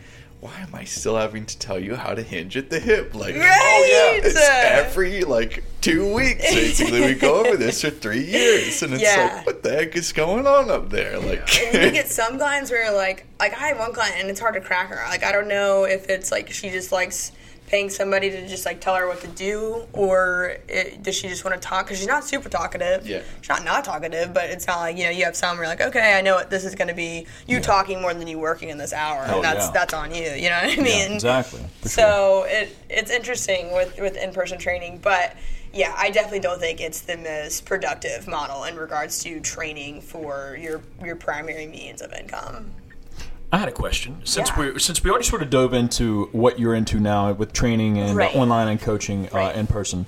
why am I still having to tell you how to hinge at the hip? Like, oh yeah, it's every, like, two weeks, basically. we go over this for three years. And it's Yeah. like, what the heck is going on up there? Like, And you get some clients where like, like I have one client and it's hard to crack her. Like I don't know if it's like she just likes paying somebody to just like tell her what to do, or it, does she just want to talk? Because she's not super talkative. Yeah. She's not not talkative, but it's not like you know you have some you're like, okay, I know what this is going to be. You talking more than you working in this hour, Hell and that's yeah. that's on you. You know what I mean? Yeah, exactly. For sure. So it it's interesting with with in person training, but yeah, I definitely don't think it's the most productive model in regards to training for your your primary means of income. I had a question. Since Yeah. we since we already sort of dove into what you're into now with training and Right. uh, online and coaching Right. Mm-hmm. uh, in person,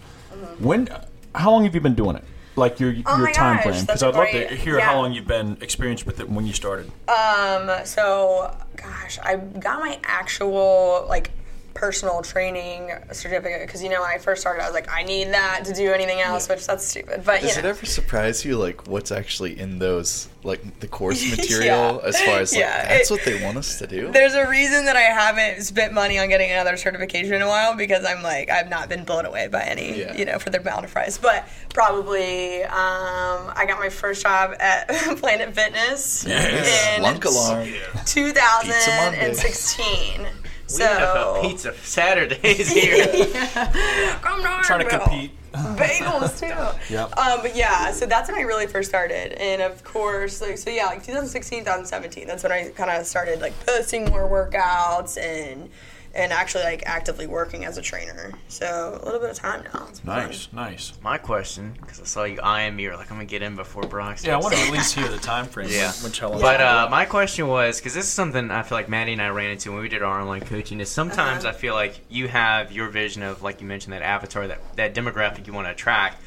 when how long have you been doing it? Like your Oh your time gosh, frame? Because I'd love to hear yeah. how long you've been experienced with it when you started. Um, so gosh, I got my actual like personal training certificate because you know when I first started, I was like, I need that to do anything else, which that's stupid. But Does you it ever surprise you, like, what's actually in those, like, the course material as far as, like, Yeah, that's it- what they want us to do? There's a reason that I haven't spent money on getting another certification in a while because I'm like I've not been blown away by any Yeah. you know for their amount of price. But probably um, I got my first job at Planet Fitness Yes. in Lunk alarm. 2016. So NFL pizza Saturdays here. Come on, Trying to compete. bagels too. Yep. Um, but yeah, so that's when I really first started, and of course, like so yeah, like 2016, 2017. That's when I kind of started like posting more workouts and and actually like actively working as a trainer. So a little bit of time now. It's fun. Nice, nice. My question, because I saw you eyeing me, you're like, I'm gonna get in before Brock. Yeah, I want to at least hear the time frame. Yeah. Which how But uh, my question was because this is something I feel like Maddie and I ran into when we did our online coaching. Is sometimes Uh-huh. I feel like you have your vision of like you mentioned that avatar that that demographic you want to attract,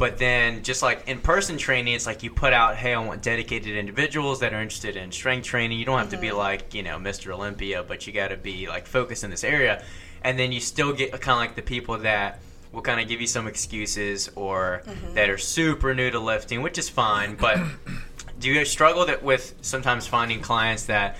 but then just like in person training, it's like you put out, hey, I want dedicated individuals that are interested in strength training. You don't have to be mm-hmm. like you know Mr. Olympia, but you got to be like focused in this area, and then you still get kind of like the people that will kind of give you some excuses or mm-hmm. that are super new to lifting, which is fine, but do you struggle that with sometimes finding clients that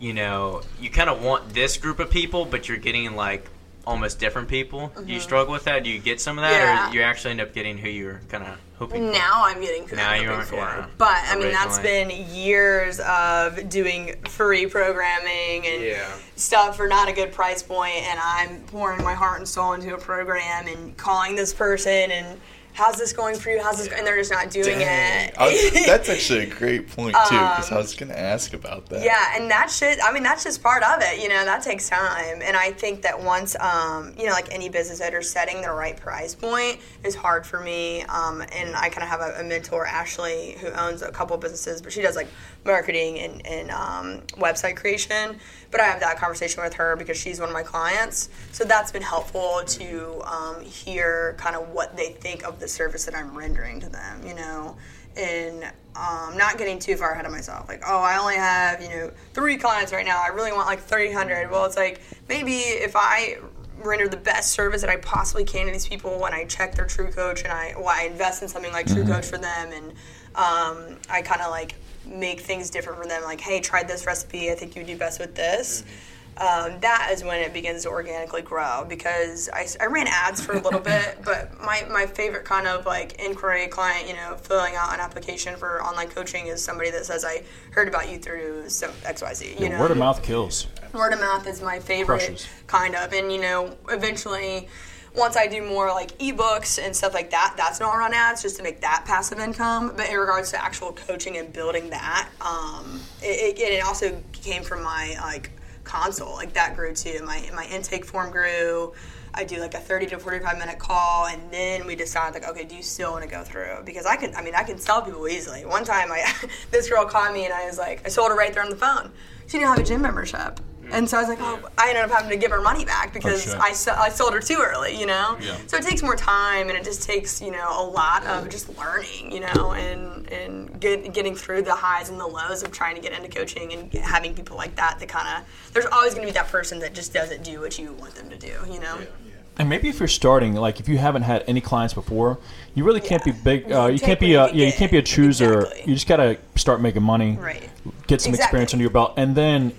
you know you kind of want this group of people but you're getting like almost different people do you mm-hmm. struggle with that do you get some of that Yeah. or you actually end up getting who you're kind of hoping for? Now I'm getting who Now I'm you hoping are, for. yeah. But I mean, that's been years of doing free programming and Yeah. stuff for not a good price point, and I'm pouring my heart and soul into a program and calling this person and. How's this going for you? How's this? And they're just not doing it. Was- that's actually a great point too, because I was gonna ask about that. Yeah, and that shit, I mean, that's just part of it, you know, that takes time. And I think that once, um, you know, like any business owner, setting the right price point is hard for me. Um, and I kind of have a, a mentor, Ashley, who owns a couple businesses, but she does like marketing and, and um, website creation. But I have that conversation with her because she's one of my clients. So that's been helpful to um, hear kind of what they think of the service that I'm rendering to them, you know and um, not getting too far ahead of myself. Like, oh, I only have you know three clients right now. I really want like three hundred. Well, it's like maybe if I render the best service that I possibly can to these people when I check their True Coach and I well, I invest in something like True Coach for them and um, I kind of like make things different for them. Like, hey, try this recipe. I think you would do best with this. Um, that is when it begins to organically grow because I, I ran ads for a little bit, but my, my favorite kind of like inquiry client, you know, filling out an application for online coaching is somebody that says, I heard about you through some XYZ. You know, Word of mouth kills. word of mouth is my favorite Crushes. kind of and you know eventually once i do more like ebooks and stuff like that that's not run ads just to make that passive income but in regards to actual coaching and building that um, it, it, it also came from my like console like that grew too my, my intake form grew I do like a 30 to 45 minute call, and then we decide like, okay, do you still want to go through? Because I can, I mean, I can sell people easily. One time, I this girl called me, and I was like, I sold her right there on the phone. She didn't have a gym membership, and so I was like, oh, I ended up having to give her money back because shit. I, so- I sold her too early, you know. Yeah. So it takes more time, and it just takes you know a lot of just learning, you know, and and get, getting through the highs and the lows of trying to get into coaching and having people like that that kind of. There's always going to be that person that just doesn't do what you want them to do, you know. Yeah. And maybe if you're starting, like if you haven't had any clients before, you really can't Yeah. be big. You Uh, you take can't be a you can yeah. You get. can't be a chooser. Exactly. You just gotta start making money, Right. get some experience under your belt, and then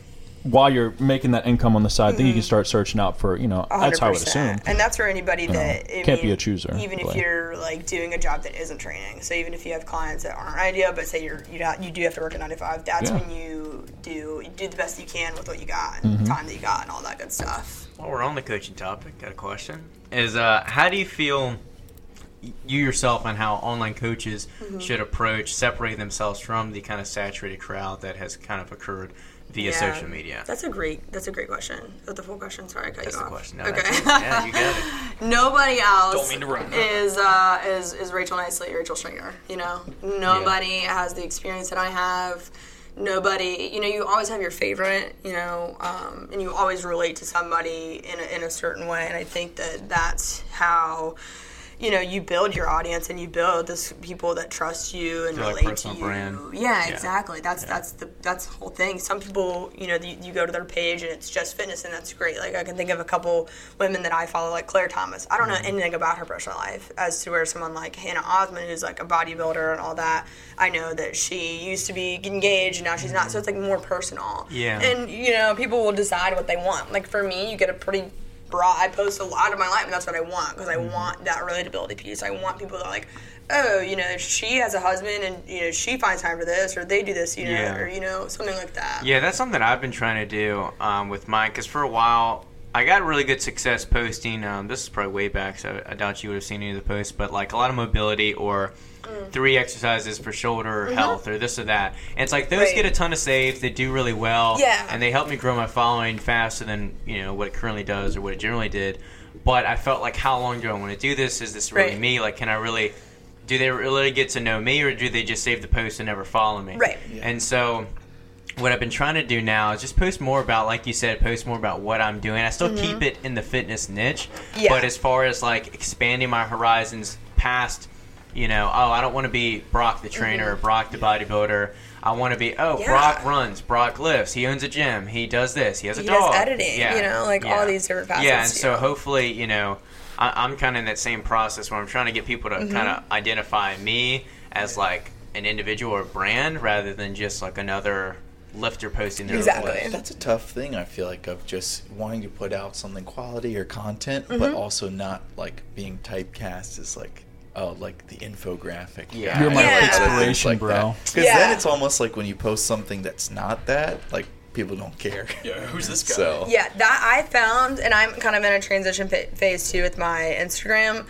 while you're making that income on the side, then you can start searching out for you know. That's how I would assume. And that's for anybody know, that I can't be a chooser, Even if but- you're like doing a job that isn't training. So even if you have clients that aren't ideal, but say you're you do you do have to work at nine to five, that's Yeah. when you do you do the best you can with what you got, Mm-hmm. and time that you got, and all that good stuff. While we're on the coaching topic, got a question. Is uh, how do you feel you yourself and how online coaches Mm-hmm. should approach separate themselves from the kind of saturated crowd that has kind of occurred via Yeah. social media? That's a great that's a great question. Is the full question? Sorry, I cut That's you the off. question. No, okay. that's it. Yeah, you got it. Nobody else Don't mean to run. is uh, is is Rachel Nicely, Rachel Stringer. You know, nobody has the experience that I have. Nobody, you know, you always have your favorite, you know, um, and you always relate to somebody in a, in a certain way. And I think that that's how, you know, you build your audience and you build this people that trust you and like relate personal to you. brand. Yeah, Yeah. exactly. That's that's the that's the whole thing. Some people, you know, you, you go to their page and it's just fitness, and that's great. Like I can think of a couple women that I follow, like Claire Thomas. I don't know mm-hmm. anything about her personal life, as to where someone like Hannah Osmond, who's like a bodybuilder and all that. I know that she used to be engaged and now she's not. So mm-hmm. it's like more personal. Yeah. And you know, people will decide what they want. Like for me, you get a pretty broad. I post a lot of my life, and that's what I want because I want that relatability piece. I want people to like oh, you know, she has a husband and you know she finds time for this, or they do this, you know, Yeah. or you know something like that. Yeah, that's something I've been trying to do um, with mine because for a while I got really good success posting. Um, this is probably way back, so I doubt you would have seen any of the posts, but like a lot of mobility or Mm. three exercises for shoulder health or this or that. And it's like those Mm-hmm. Right. get a ton of saves. They do really well. Yeah. And they help me grow my following faster than you know what it currently does or what it generally did. But I felt like, how long do I want to do this? Is this really Right. me? Like, can I really? Do they really get to know me, or do they just save the post and never follow me? Right. And so what I've been trying to do now is just post more about, like you said, post more about what I'm doing. I still keep it in the fitness niche, Mm-hmm. Yeah. but as far as like expanding my horizons past, you know, oh, I don't want to be Brock the trainer or Brock the bodybuilder. I want to be, oh, Mm-hmm. Yeah. Brock runs, Brock lifts, he owns a gym, he does this, he has a He does dog. editing, you know, like all these different facets, Yeah, and so hopefully, you know, I, I'm kind of in that same process where I'm trying to get people to Mm-hmm. kind of identify me as like an individual or brand rather than just like another lifter posting their Exactly. lifts. That's a tough thing. I feel like of just wanting to put out something quality or content, Mm-hmm. but also not like being typecast as like oh like the infographic. Yeah. You're my Yeah. inspiration, bro. Because Yeah. then it's almost like when you post something that's not that, like people don't care. Yeah, who's this guy? So Yeah, that I found, and I'm kind of in a transition phase too with my Instagram.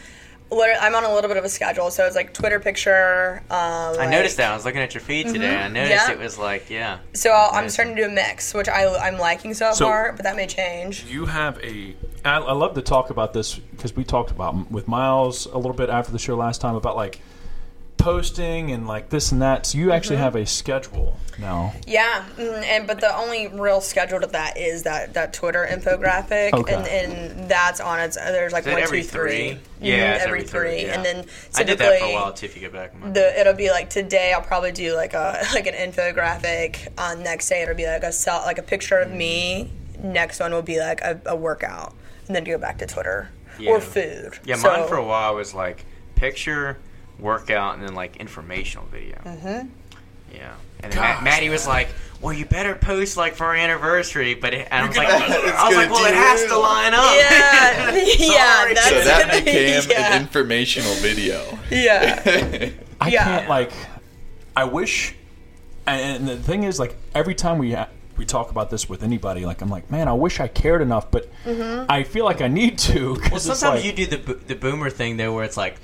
Literally, I'm on a little bit of a schedule, so it's like Twitter picture. Um, I noticed that. I was looking at your feed today. I noticed Mm-hmm. Yeah. it was like, yeah. So I'll, I'm starting to do a mix, which I, I'm liking so, So- far, but that may change. you have a I, I love to talk about this because we talked about with miles a little bit after the show last time about like posting and like this and that so you actually Mm-hmm. have a schedule now Yeah, mm, and but the only real schedule to that is that that Twitter infographic, Okay. and, and that's on its. There's like Is it one, every two, three. three? Mhm, Yeah, it's every three, yeah. and then I did that for a typically- while too. If you get back, the it'll be like today I'll probably do like a like an infographic. On next day it'll be like a cel- like a picture of me. Next one will be like a, a workout, and then go back to Twitter Yeah. or food. Yeah, So- mine for a while was like picture, workout, and then like informational video. Mm-hmm. Yeah, and then Matt, Maddie was like, "Well, you better post like for our anniversary," but it, and I was like, gonna- "I was like, well, it has to line up." Yeah, yeah, that's so that became yeah, an informational video. yeah. i Yeah. can't like i wish and the thing is like every time we ha- we talk about this with anybody like i'm like man i wish i cared enough but Mm-hmm. i feel like i need to 'cause Well, sometimes like- you do the bo- the boomer thing though, where it's like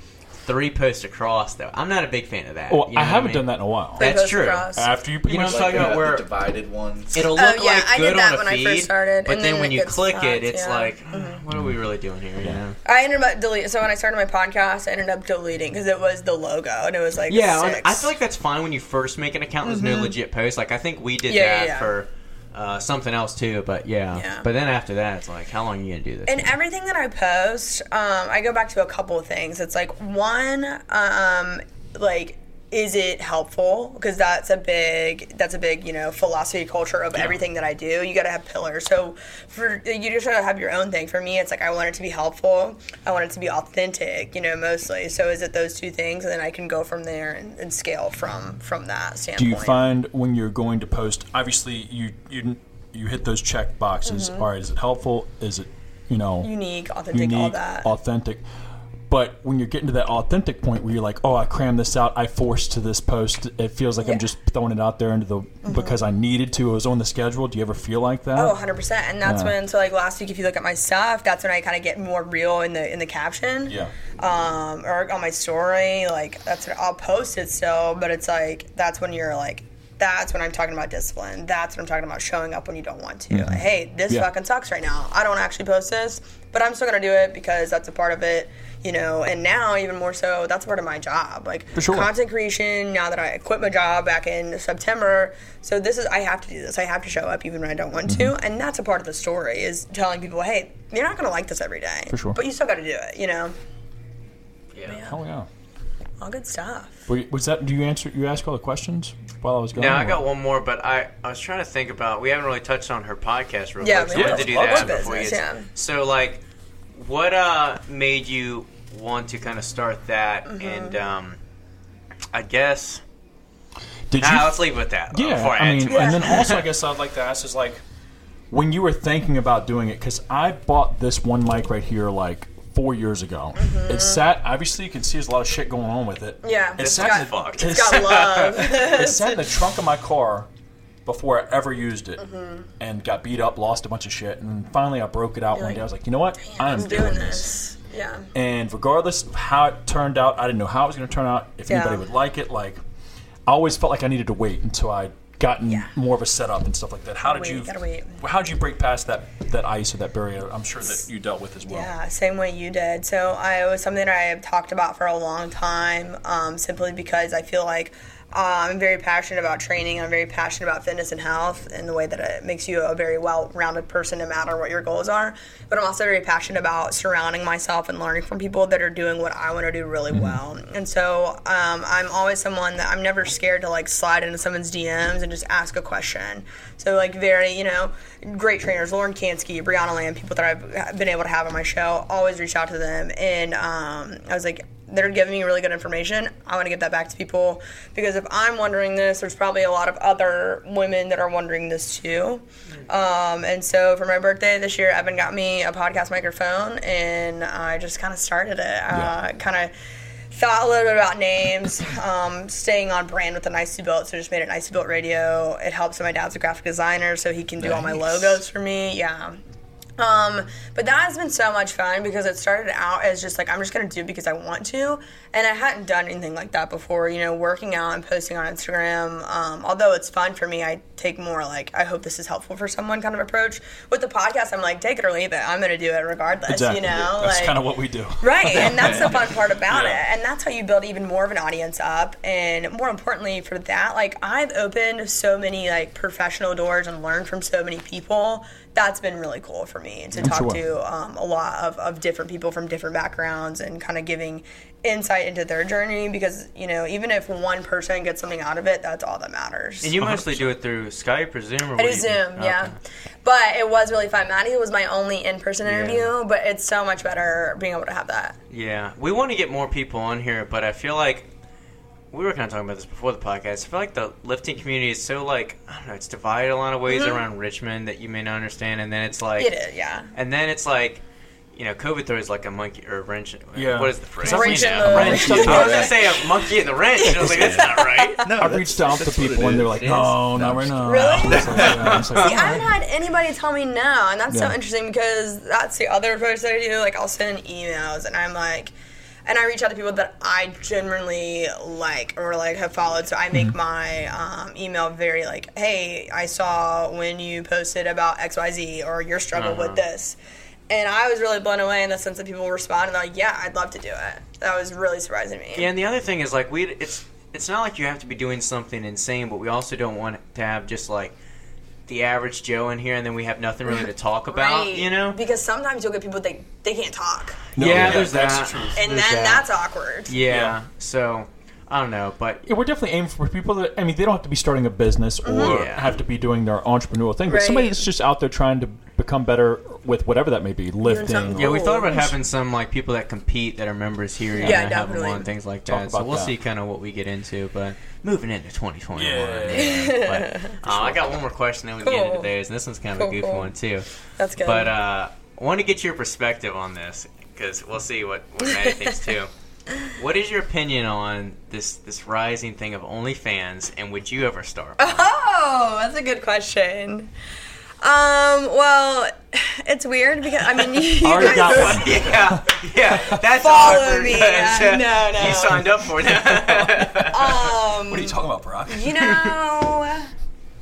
three posts across. Though I'm not a big fan of that. well you know i haven't mean? done that in a while Three That's true. across. after you pretty You know much what I'm talking about? Where the divided ones. It'll Oh, look yeah, like I did good that on a when I feed, first started, but and then then when you gets click it, it's yeah. like, "Uh, what are we really doing here? You know? I ended up deleting. So when I started my podcast, I ended up deleting because it was the logo and it was like Yeah, six. I feel like that's fine when you first make an account. There's no legit post. Like I think we did Mm-hmm. Yeah, that yeah, yeah. for uh, something else too. But yeah. Yeah. But then after that, it's like, how long are you gonna do this? and everything that I post, um, I go back to a couple of things. It's like one, um, like is it helpful? Because that's a big that's a big you know philosophy culture of everything that I do. You got to have pillars. So for you just gotta have your own thing. For me, it's like I want it to be helpful. I want it to be authentic. You know, mostly. So is it those two things, and then I can go from there and, and scale from from that standpoint. Do you find when you're going to post? Obviously, you you you hit those check boxes. Mm-hmm. All right, is it helpful? Is it you know unique, authentic, all that? authentic? But when you're getting to that authentic point where you're like, oh, I crammed this out, I forced to this post. It feels like Yeah. I'm just throwing it out there into the because I needed to. It was on the schedule. Do you ever feel like that? Oh, 100%. And that's Yeah. when so like last week if you look at my stuff, that's when I kind of get more real in the in the caption. yeah. Um or on my story, like that's what I'll post it still, but it's like that's when you're like that's when I'm talking about discipline. That's when I'm talking about showing up when you don't want to. Like, hey, this Mm-hmm. Yeah. fucking sucks right now. I don't actually post this, but I'm still gonna do it because that's a part of it, you know. And now even more so, that's part of my job. Like For sure. content creation. Now that I quit my job back in September, so this is I have to do this. I have to show up even when I don't want Mm-hmm. to, and that's a part of the story is telling people, hey, you're not gonna like this every day, For sure. but you still got to do it. You know, yeah. Oh yeah. all good stuff. Was that? Do you answer? You ask all the questions while I was going. Now I got one more, but I, I was trying to think about. We haven't really touched on her podcast real Yeah, quick. So we I wanted to do that Love before business, Get, yeah. So like, what uh made you want to kind of start that? Mm-hmm. And um, I guess Did you? ah, let's leave with that. Yeah, Before I, I mean, too and then also, I guess I'd like to ask is like, when you were thinking about doing it, because I bought this one mic right here like four years ago. It sat. Obviously, you can see there's a lot of shit going on with it. Mm-hmm. Yeah, it it's sat. got- in the, fucked. it It's got love. it sat in the trunk of my car before I ever used it, Mm-hmm. and got beat up, lost a bunch of shit, and finally I broke it out one day. I was like, you know what? I am I'm doing, doing this. this. Yeah. And regardless of how it turned out, I didn't know how it was going to turn out. If Yeah. anybody would like it, like I always felt like I needed to wait until I'd gotten Yeah. more of a setup and stuff like that. How did Wait, you? gotta wait. How did you break past that that ice or that barrier? I'm sure that you dealt with as well. Yeah, same way you did. So I, it was something that I have talked about for a long time, um, simply because I feel like uh, I'm very passionate about training. I'm very passionate about fitness and health and the way that it makes you a very well-rounded person, no matter what your goals are. But I'm also very passionate about surrounding myself and learning from people that are doing what I want to do really well. And so um, I'm always someone that I'm never scared to like slide into someone's DMs and just ask a question. So like very, you know, great trainers, Lauren Kanski, Brianna Lamb, people that I've been able to have on my show, always reach out to them. And um, I was like, they're giving me really good information. I want to give that back to people because if I'm wondering this, there's probably a lot of other women that are wondering this too. Um, and so for my birthday this year, Evan got me a podcast microphone, and I just kind of started it. Uh, kind of thought a little bit about names, um, staying on brand with the Nicely Built, so just made it Nicely Built Radio. It helps that my dad's a graphic designer, so he can do all my logos for me. Yeah. Um, but that has been so much fun because it started out as just like I'm just gonna do it because I want to, and I hadn't done anything like that before. You know, working out and posting on Instagram. Um, although it's fun for me, I take more like I hope this is helpful for someone kind of approach. With the podcast, I'm like take it or leave it. I'm gonna do it regardless. Exactly. You know, That's like, kind of what we do. Right, and that's the fun part about Yeah. it. And that's how you build even more of an audience up. And more importantly for that, like I've opened so many like professional doors and learned from so many people. That's been really cool for me to talk sure. to um, a lot of, of different people from different backgrounds and kind of giving insight into their journey because, you know, even if one person gets something out of it, that's all that matters. And you mostly do it through Skype or Zoom or I do you Zoom, yeah. Okay. But it was really fun. Maddie was my only in person Yeah. interview, but it's so much better being able to have that. Yeah, we want to get more people on here, but I feel like we were kind of talking about this before the podcast. I feel like the lifting community is so like I don't know, it's divided a lot of ways around Richmond that you may not understand, and then it's like, Mm-hmm. It is, yeah. and then it's like. You know, COVID throws like a monkey or a wrench. Yeah. What is the phrase? Wrench in You the- Wrench I was gonna say a monkey in the wrench. and I was like, that's not right. No, I've reached out to people and they're like, It is. no, No, not right now. Really? I like, yeah. Like, See, I haven't had anybody tell me no, and that's so interesting because that's the other approach that I do. Like, I'll send emails, and I'm like, and I reach out to people that I genuinely like or like have followed. So I make my um, email very like, hey, I saw when you posted about X Y Z or your struggle with this. And I was really blown away in the sense that people responded like, "Yeah, I'd love to do it." That was really surprising me. Yeah, and the other thing is like we it's it's not like you have to be doing something insane, but we also don't want to have just like the average Joe in here, and then we have nothing really to talk about. Right. You know? because sometimes you'll get people that they can't talk, No, yeah, yeah, there's that's that. the truth. and There's then that. that's awkward. yeah. Yeah. So I don't know, but Yeah, we're definitely aiming for people that I mean they don't have to be starting a business or Yeah. have to be doing their entrepreneurial thing, but Right. somebody that's just out there trying to become better with whatever that may be, something lifting. yeah, we thought about having some like people that compete that are members here, and Yeah, have them definitely. on things like Talk that. So we'll that. see kind of what we get into, but moving into 2021. Yeah. but, uh, I got one more question, then we can get into Cool. theirs, and this one's kind of a goofy cool. one too. That's good. But uh, I want to get your perspective on this because we'll see what, what Maddie thinks too. What is your opinion on this this rising thing of OnlyFans, and would you ever start? Oh, that's a good question. Um, well, it's weird because I mean, you Already guys got one. yeah, yeah, that's Follow awkward. me. because, Uh, no, no. You signed up for that. Um, What are you talking about, Brock? you know,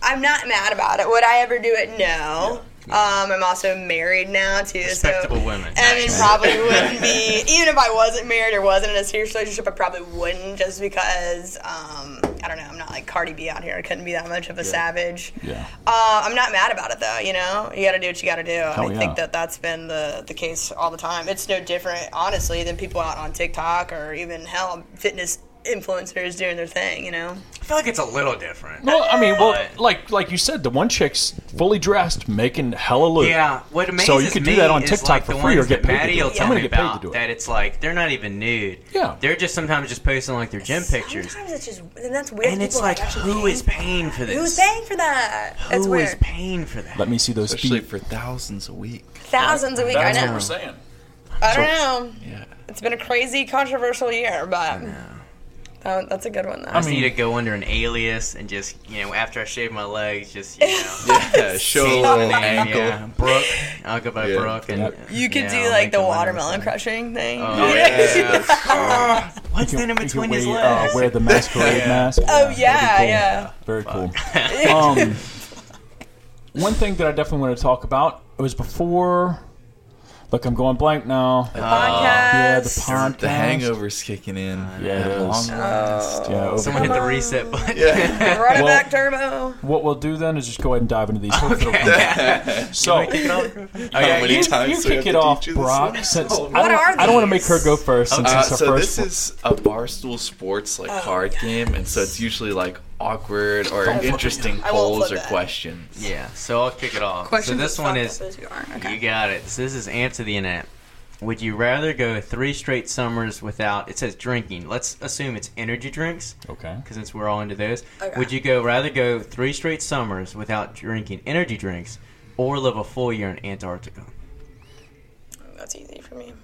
I'm not mad about it. Would I ever do it? No. Um, I'm also married now too, Respectable so women. I mean, probably wouldn't be. Even if I wasn't married or wasn't in a serious relationship, I probably wouldn't, just because um, I don't know. I'm not like Cardi B out here. I couldn't be that much of a savage. Yeah. Uh, I'm not mad about it though. You know, you got to do what you got to do. Hell I yeah. think that that's been the the case all the time. It's no different, honestly, than people out on TikTok or even hell fitness influencers doing their thing. You know. I feel like it's a little different. Well, I mean, well, But- like like you said, the one chick's fully dressed, making hella loot. Yeah, what amazes So you could do that on is, TikTok like, for the free or ones get that paid to do will it. tell I'm gonna me get paid to about do it. that it's like they're not even nude. Yeah. they're just sometimes just posting like their gym pictures, Sometimes it's just, and that's weird. and it's People like, actually who paying is paying for this? Who's paying for that? Who That's is weird. paying for that? Let me see those Especially feet. for thousands a week. Thousands a week. I That's know. what we're saying. I don't know. Yeah. It's been a crazy, controversial year, but that, that's a good one though. I just need to go under an alias and just, you know, after I shave my legs, just, you know. Yeah, show a little name, ankle. Yeah, Brooke. I'll go by Yeah. Brooke. And, you could yeah, do like make the watermelon something. crushing thing. Oh, yeah. What's You in between his can wear, legs? uh, wear the masquerade Yeah. mask. Oh that'd be yeah, cool. yeah. Very cool. Um, one thing that I definitely want to talk about it was before. Look, I'm going blank now. The Podcast. yeah, the podcast. The hangover's kicking in. Yeah, it At long last. Yeah, Someone here. hit the reset button. Yeah. Run it Well- back, Turbo. What we'll do then is just go ahead and dive into these. Hopefully it'll come. So, Kick it off, oh, yeah, many you, times you kick it off, teach you this Brock. one? Since Oh, I, don't, are I don't want to make her go first since Uh, it's her so first this one. is a barstool sports like card game, and so it's usually like awkward or interesting I won't polls or it. questions. Yeah, so I'll kick it off. Questions so this one is, you. Okay. you got it. So this is answer the internet. Would you rather go three straight summers without? It says drinking. Let's assume it's energy drinks, Okay. because since we're all into those. Okay. Would you go rather go three straight summers without drinking energy drinks, or live a full year in Antarctica? That's easy for me.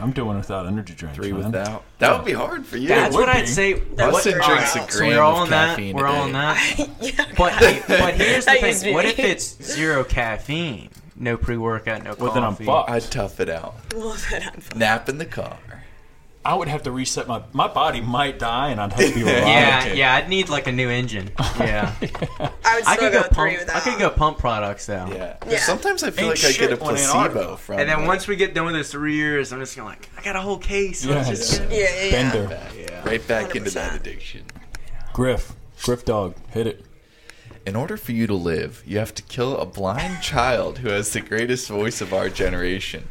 I'm doing without energy drinks. Three man. without. That would be hard for you. That's would what I'd say. Rustin would be. drinks Alright, a So we're all of on that. caffeine We're all on that. yeah. But but here's the That used to thing. What if it's zero caffeine, no pre workout, no Well, then I'm coffee? fucked. I'd tough it out. Love it. I'm fine. Nap in the car. I would have to reset my my body might die and I'd have to be revived. Yeah, yeah. I'd need like a new engine. Yeah, I would I could go, go three pump. without. I could go pump products though. Yeah. Yeah. Sometimes I feel Ain't like I get a placebo Antarctica. from. And then like, once we get done with those three years, I'm just gonna like, I got a whole case. Yeah, Let's just yeah. get- Yeah, yeah, yeah. Bender. back, right back into that addiction. Griff. Griff dog. Hit it. In order for you to live, you have to kill a blind child who has the greatest voice of our generation.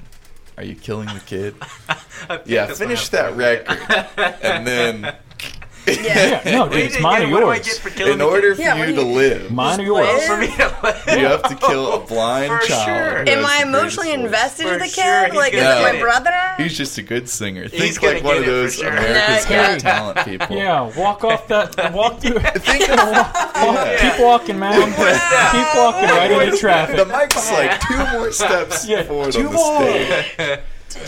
Are you killing the kid? Yeah, finish that record. And then, Yeah, no, dude, it's mine or What do I yours. get for killing in order for Yeah, you to live, Mine or yours. For me to live. you have to kill a blind For child. sure. Am I emotionally invested in For the sure, kid? he's Like, is it my brother? He's just a good singer. He's Think gonna like one of those sure. America's Nah, Got yeah. Talent people. Yeah, walk off that. Walk through. Think walk- Keep walking, man. Keep walking right into the traffic. mic's like two more steps Yeah, forward two on the more. stage.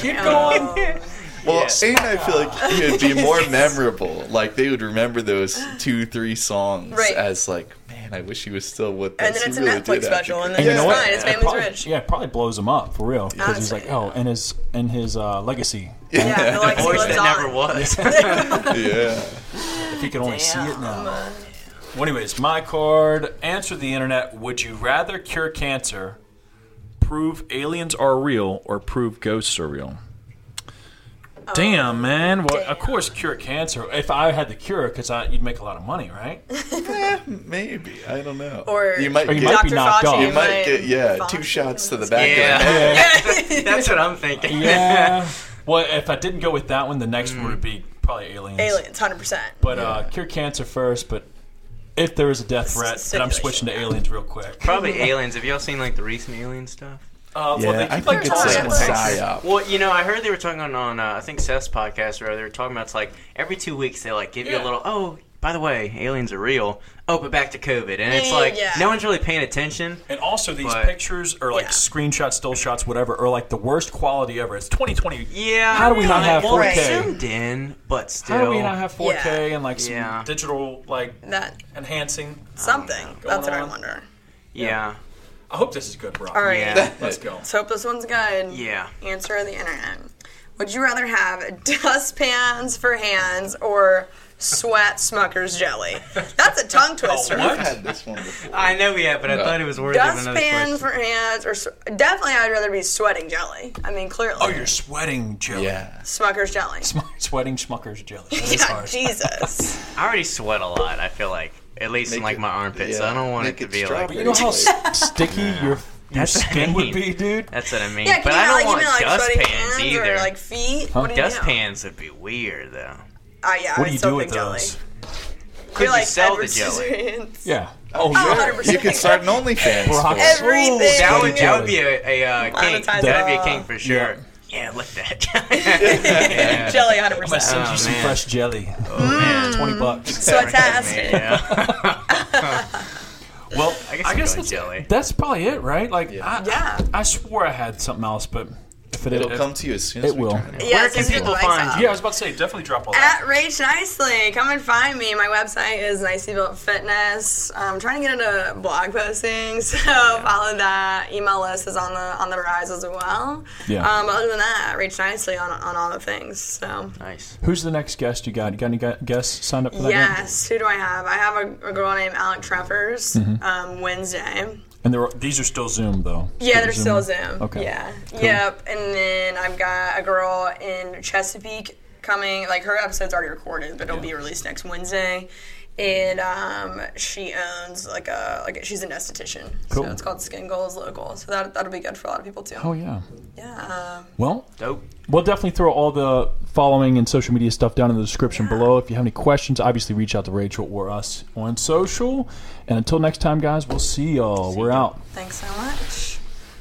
Keep going. Well, and I feel like it would be more memorable. Like they would remember those two, three songs Right. as like, man, I wish he was still with us. And then He it's a really Netflix special, and then And you it's know what? fine. His family's probably, rich. Yeah, it probably blows him up for real because he's like, oh, and his and his uh, legacy. Yeah, the like Voice that on. never was. yeah. If he could only see it now. Well, anyways, my card. Answer the internet. Would you rather cure cancer, prove aliens are real, or prove ghosts are real? Damn, man. Well, of course, cure cancer. If I had the cure, because you'd make a lot of money, right? Maybe I don't know. Or you might Or you get, might be knocked off. you You might get yeah Fauci. two shots to the back of the Yeah. head. Yeah. That's what I'm thinking. Yeah. well, if I didn't go with that one, the next one would be probably aliens. Aliens, hundred percent. But uh, cure cancer first. But if there is a death threat, then I'm switching to aliens real quick. Probably aliens. Have y'all seen like the recent alien stuff? Uh, Yeah, well, they I keep, think like, it's a talking about- psyop. Well, you know, I heard they were talking on, on uh, I think Seth's podcast, or they were talking about it's like every two weeks they like give you a little. Oh, by the way, aliens are real. Oh, but back to COVID, and it's like yeah. no one's really paying attention. And also, these But- pictures or like Yeah. screenshots, still shots, whatever, are like the worst quality ever. It's 2020. Yeah. How do we not have 4K? zoomed in, but still. How do we not have 4K Yeah. and like some Yeah. digital like That enhancing? something. That's what I on. wonder. Yeah. I hope this is good, bro. All right. Yeah. Let's go. Let's hope this one's good. Yeah. Answer of the internet. Would you rather have dustpans for hands or sweat Smucker's jelly? That's a tongue oh, twister. what? I've had this one before. I know we have, but I No. thought it was worthy of another Dustpan question. for hands or s- definitely I'd rather be sweating jelly. I mean, clearly. Oh, you're sweating jelly. Yeah. Smucker's jelly. Sm- sweating Schmucker's jelly. That is Yeah, hard. Jesus. I already sweat a lot. I feel like at least in Make like it- my armpits. So yeah, I don't want it make to it be like. strawberry. You know how s- sticky your your That's skin would be, dude. That's what I mean. Yeah, can but you I not don't like, you want mean, like sweating dustpans hands either. or like feet? Huh? What do you do? Dustpans would be weird though. Oh yeah, What I do you do with think jelly. those? Could You're you like sell Edward the jelly? Yeah. Oh, yeah. You could start an OnlyFans. Brock. for it. Everything. That would, that would be a, a uh, king. Monetize That'd be a king for sure. Yeah. Yeah, look at that. Jelly, 100%. I'm gonna send Oh, you some man. fresh jelly. Oh, man. Twenty bucks. Sweatastic. Yeah. Well, I guess I guess that's, jelly. that's probably it, right? Like, I, Yeah. I swore I had something else, but if benefit. It'll It, come to you as soon as it we will. turn it. Yeah, Where as soon can as we people get the lights find off. you? yeah, I was about to say, definitely drop all that. At Rach Nicely, come and find me. My website is Nicely Built Fitness. I'm trying to get into blog posting, so follow that. Email list is on the on the rise as well. Yeah. Um, but other than that, Rach Nicely on on all the things. So Nice. Who's the next guest you got? You got any gu- guests signed up for that? yet? yes, who do I have? I have a, a girl named Alec Treffers. Mm-hmm. Um, Wednesday. And they're, these are still Zoom though. Yeah, they're still Zoom. Zoom. Okay. Yeah. Yep. And then I've got a girl in Chesapeake coming. Like her episode's already recorded, but it'll Yeah. be released next Wednesday. And um, she owns like a like she's an esthetician. Cool. So it's called Skin Goals Local. So that that'll be good for a lot of people too. Oh yeah. Yeah. Well, Dope. We'll definitely throw all the following and social media stuff down in the description below. If you have any questions, obviously reach out to Rachel or us on social. And until next time, guys, we'll see y'all. We're out. Thanks so much.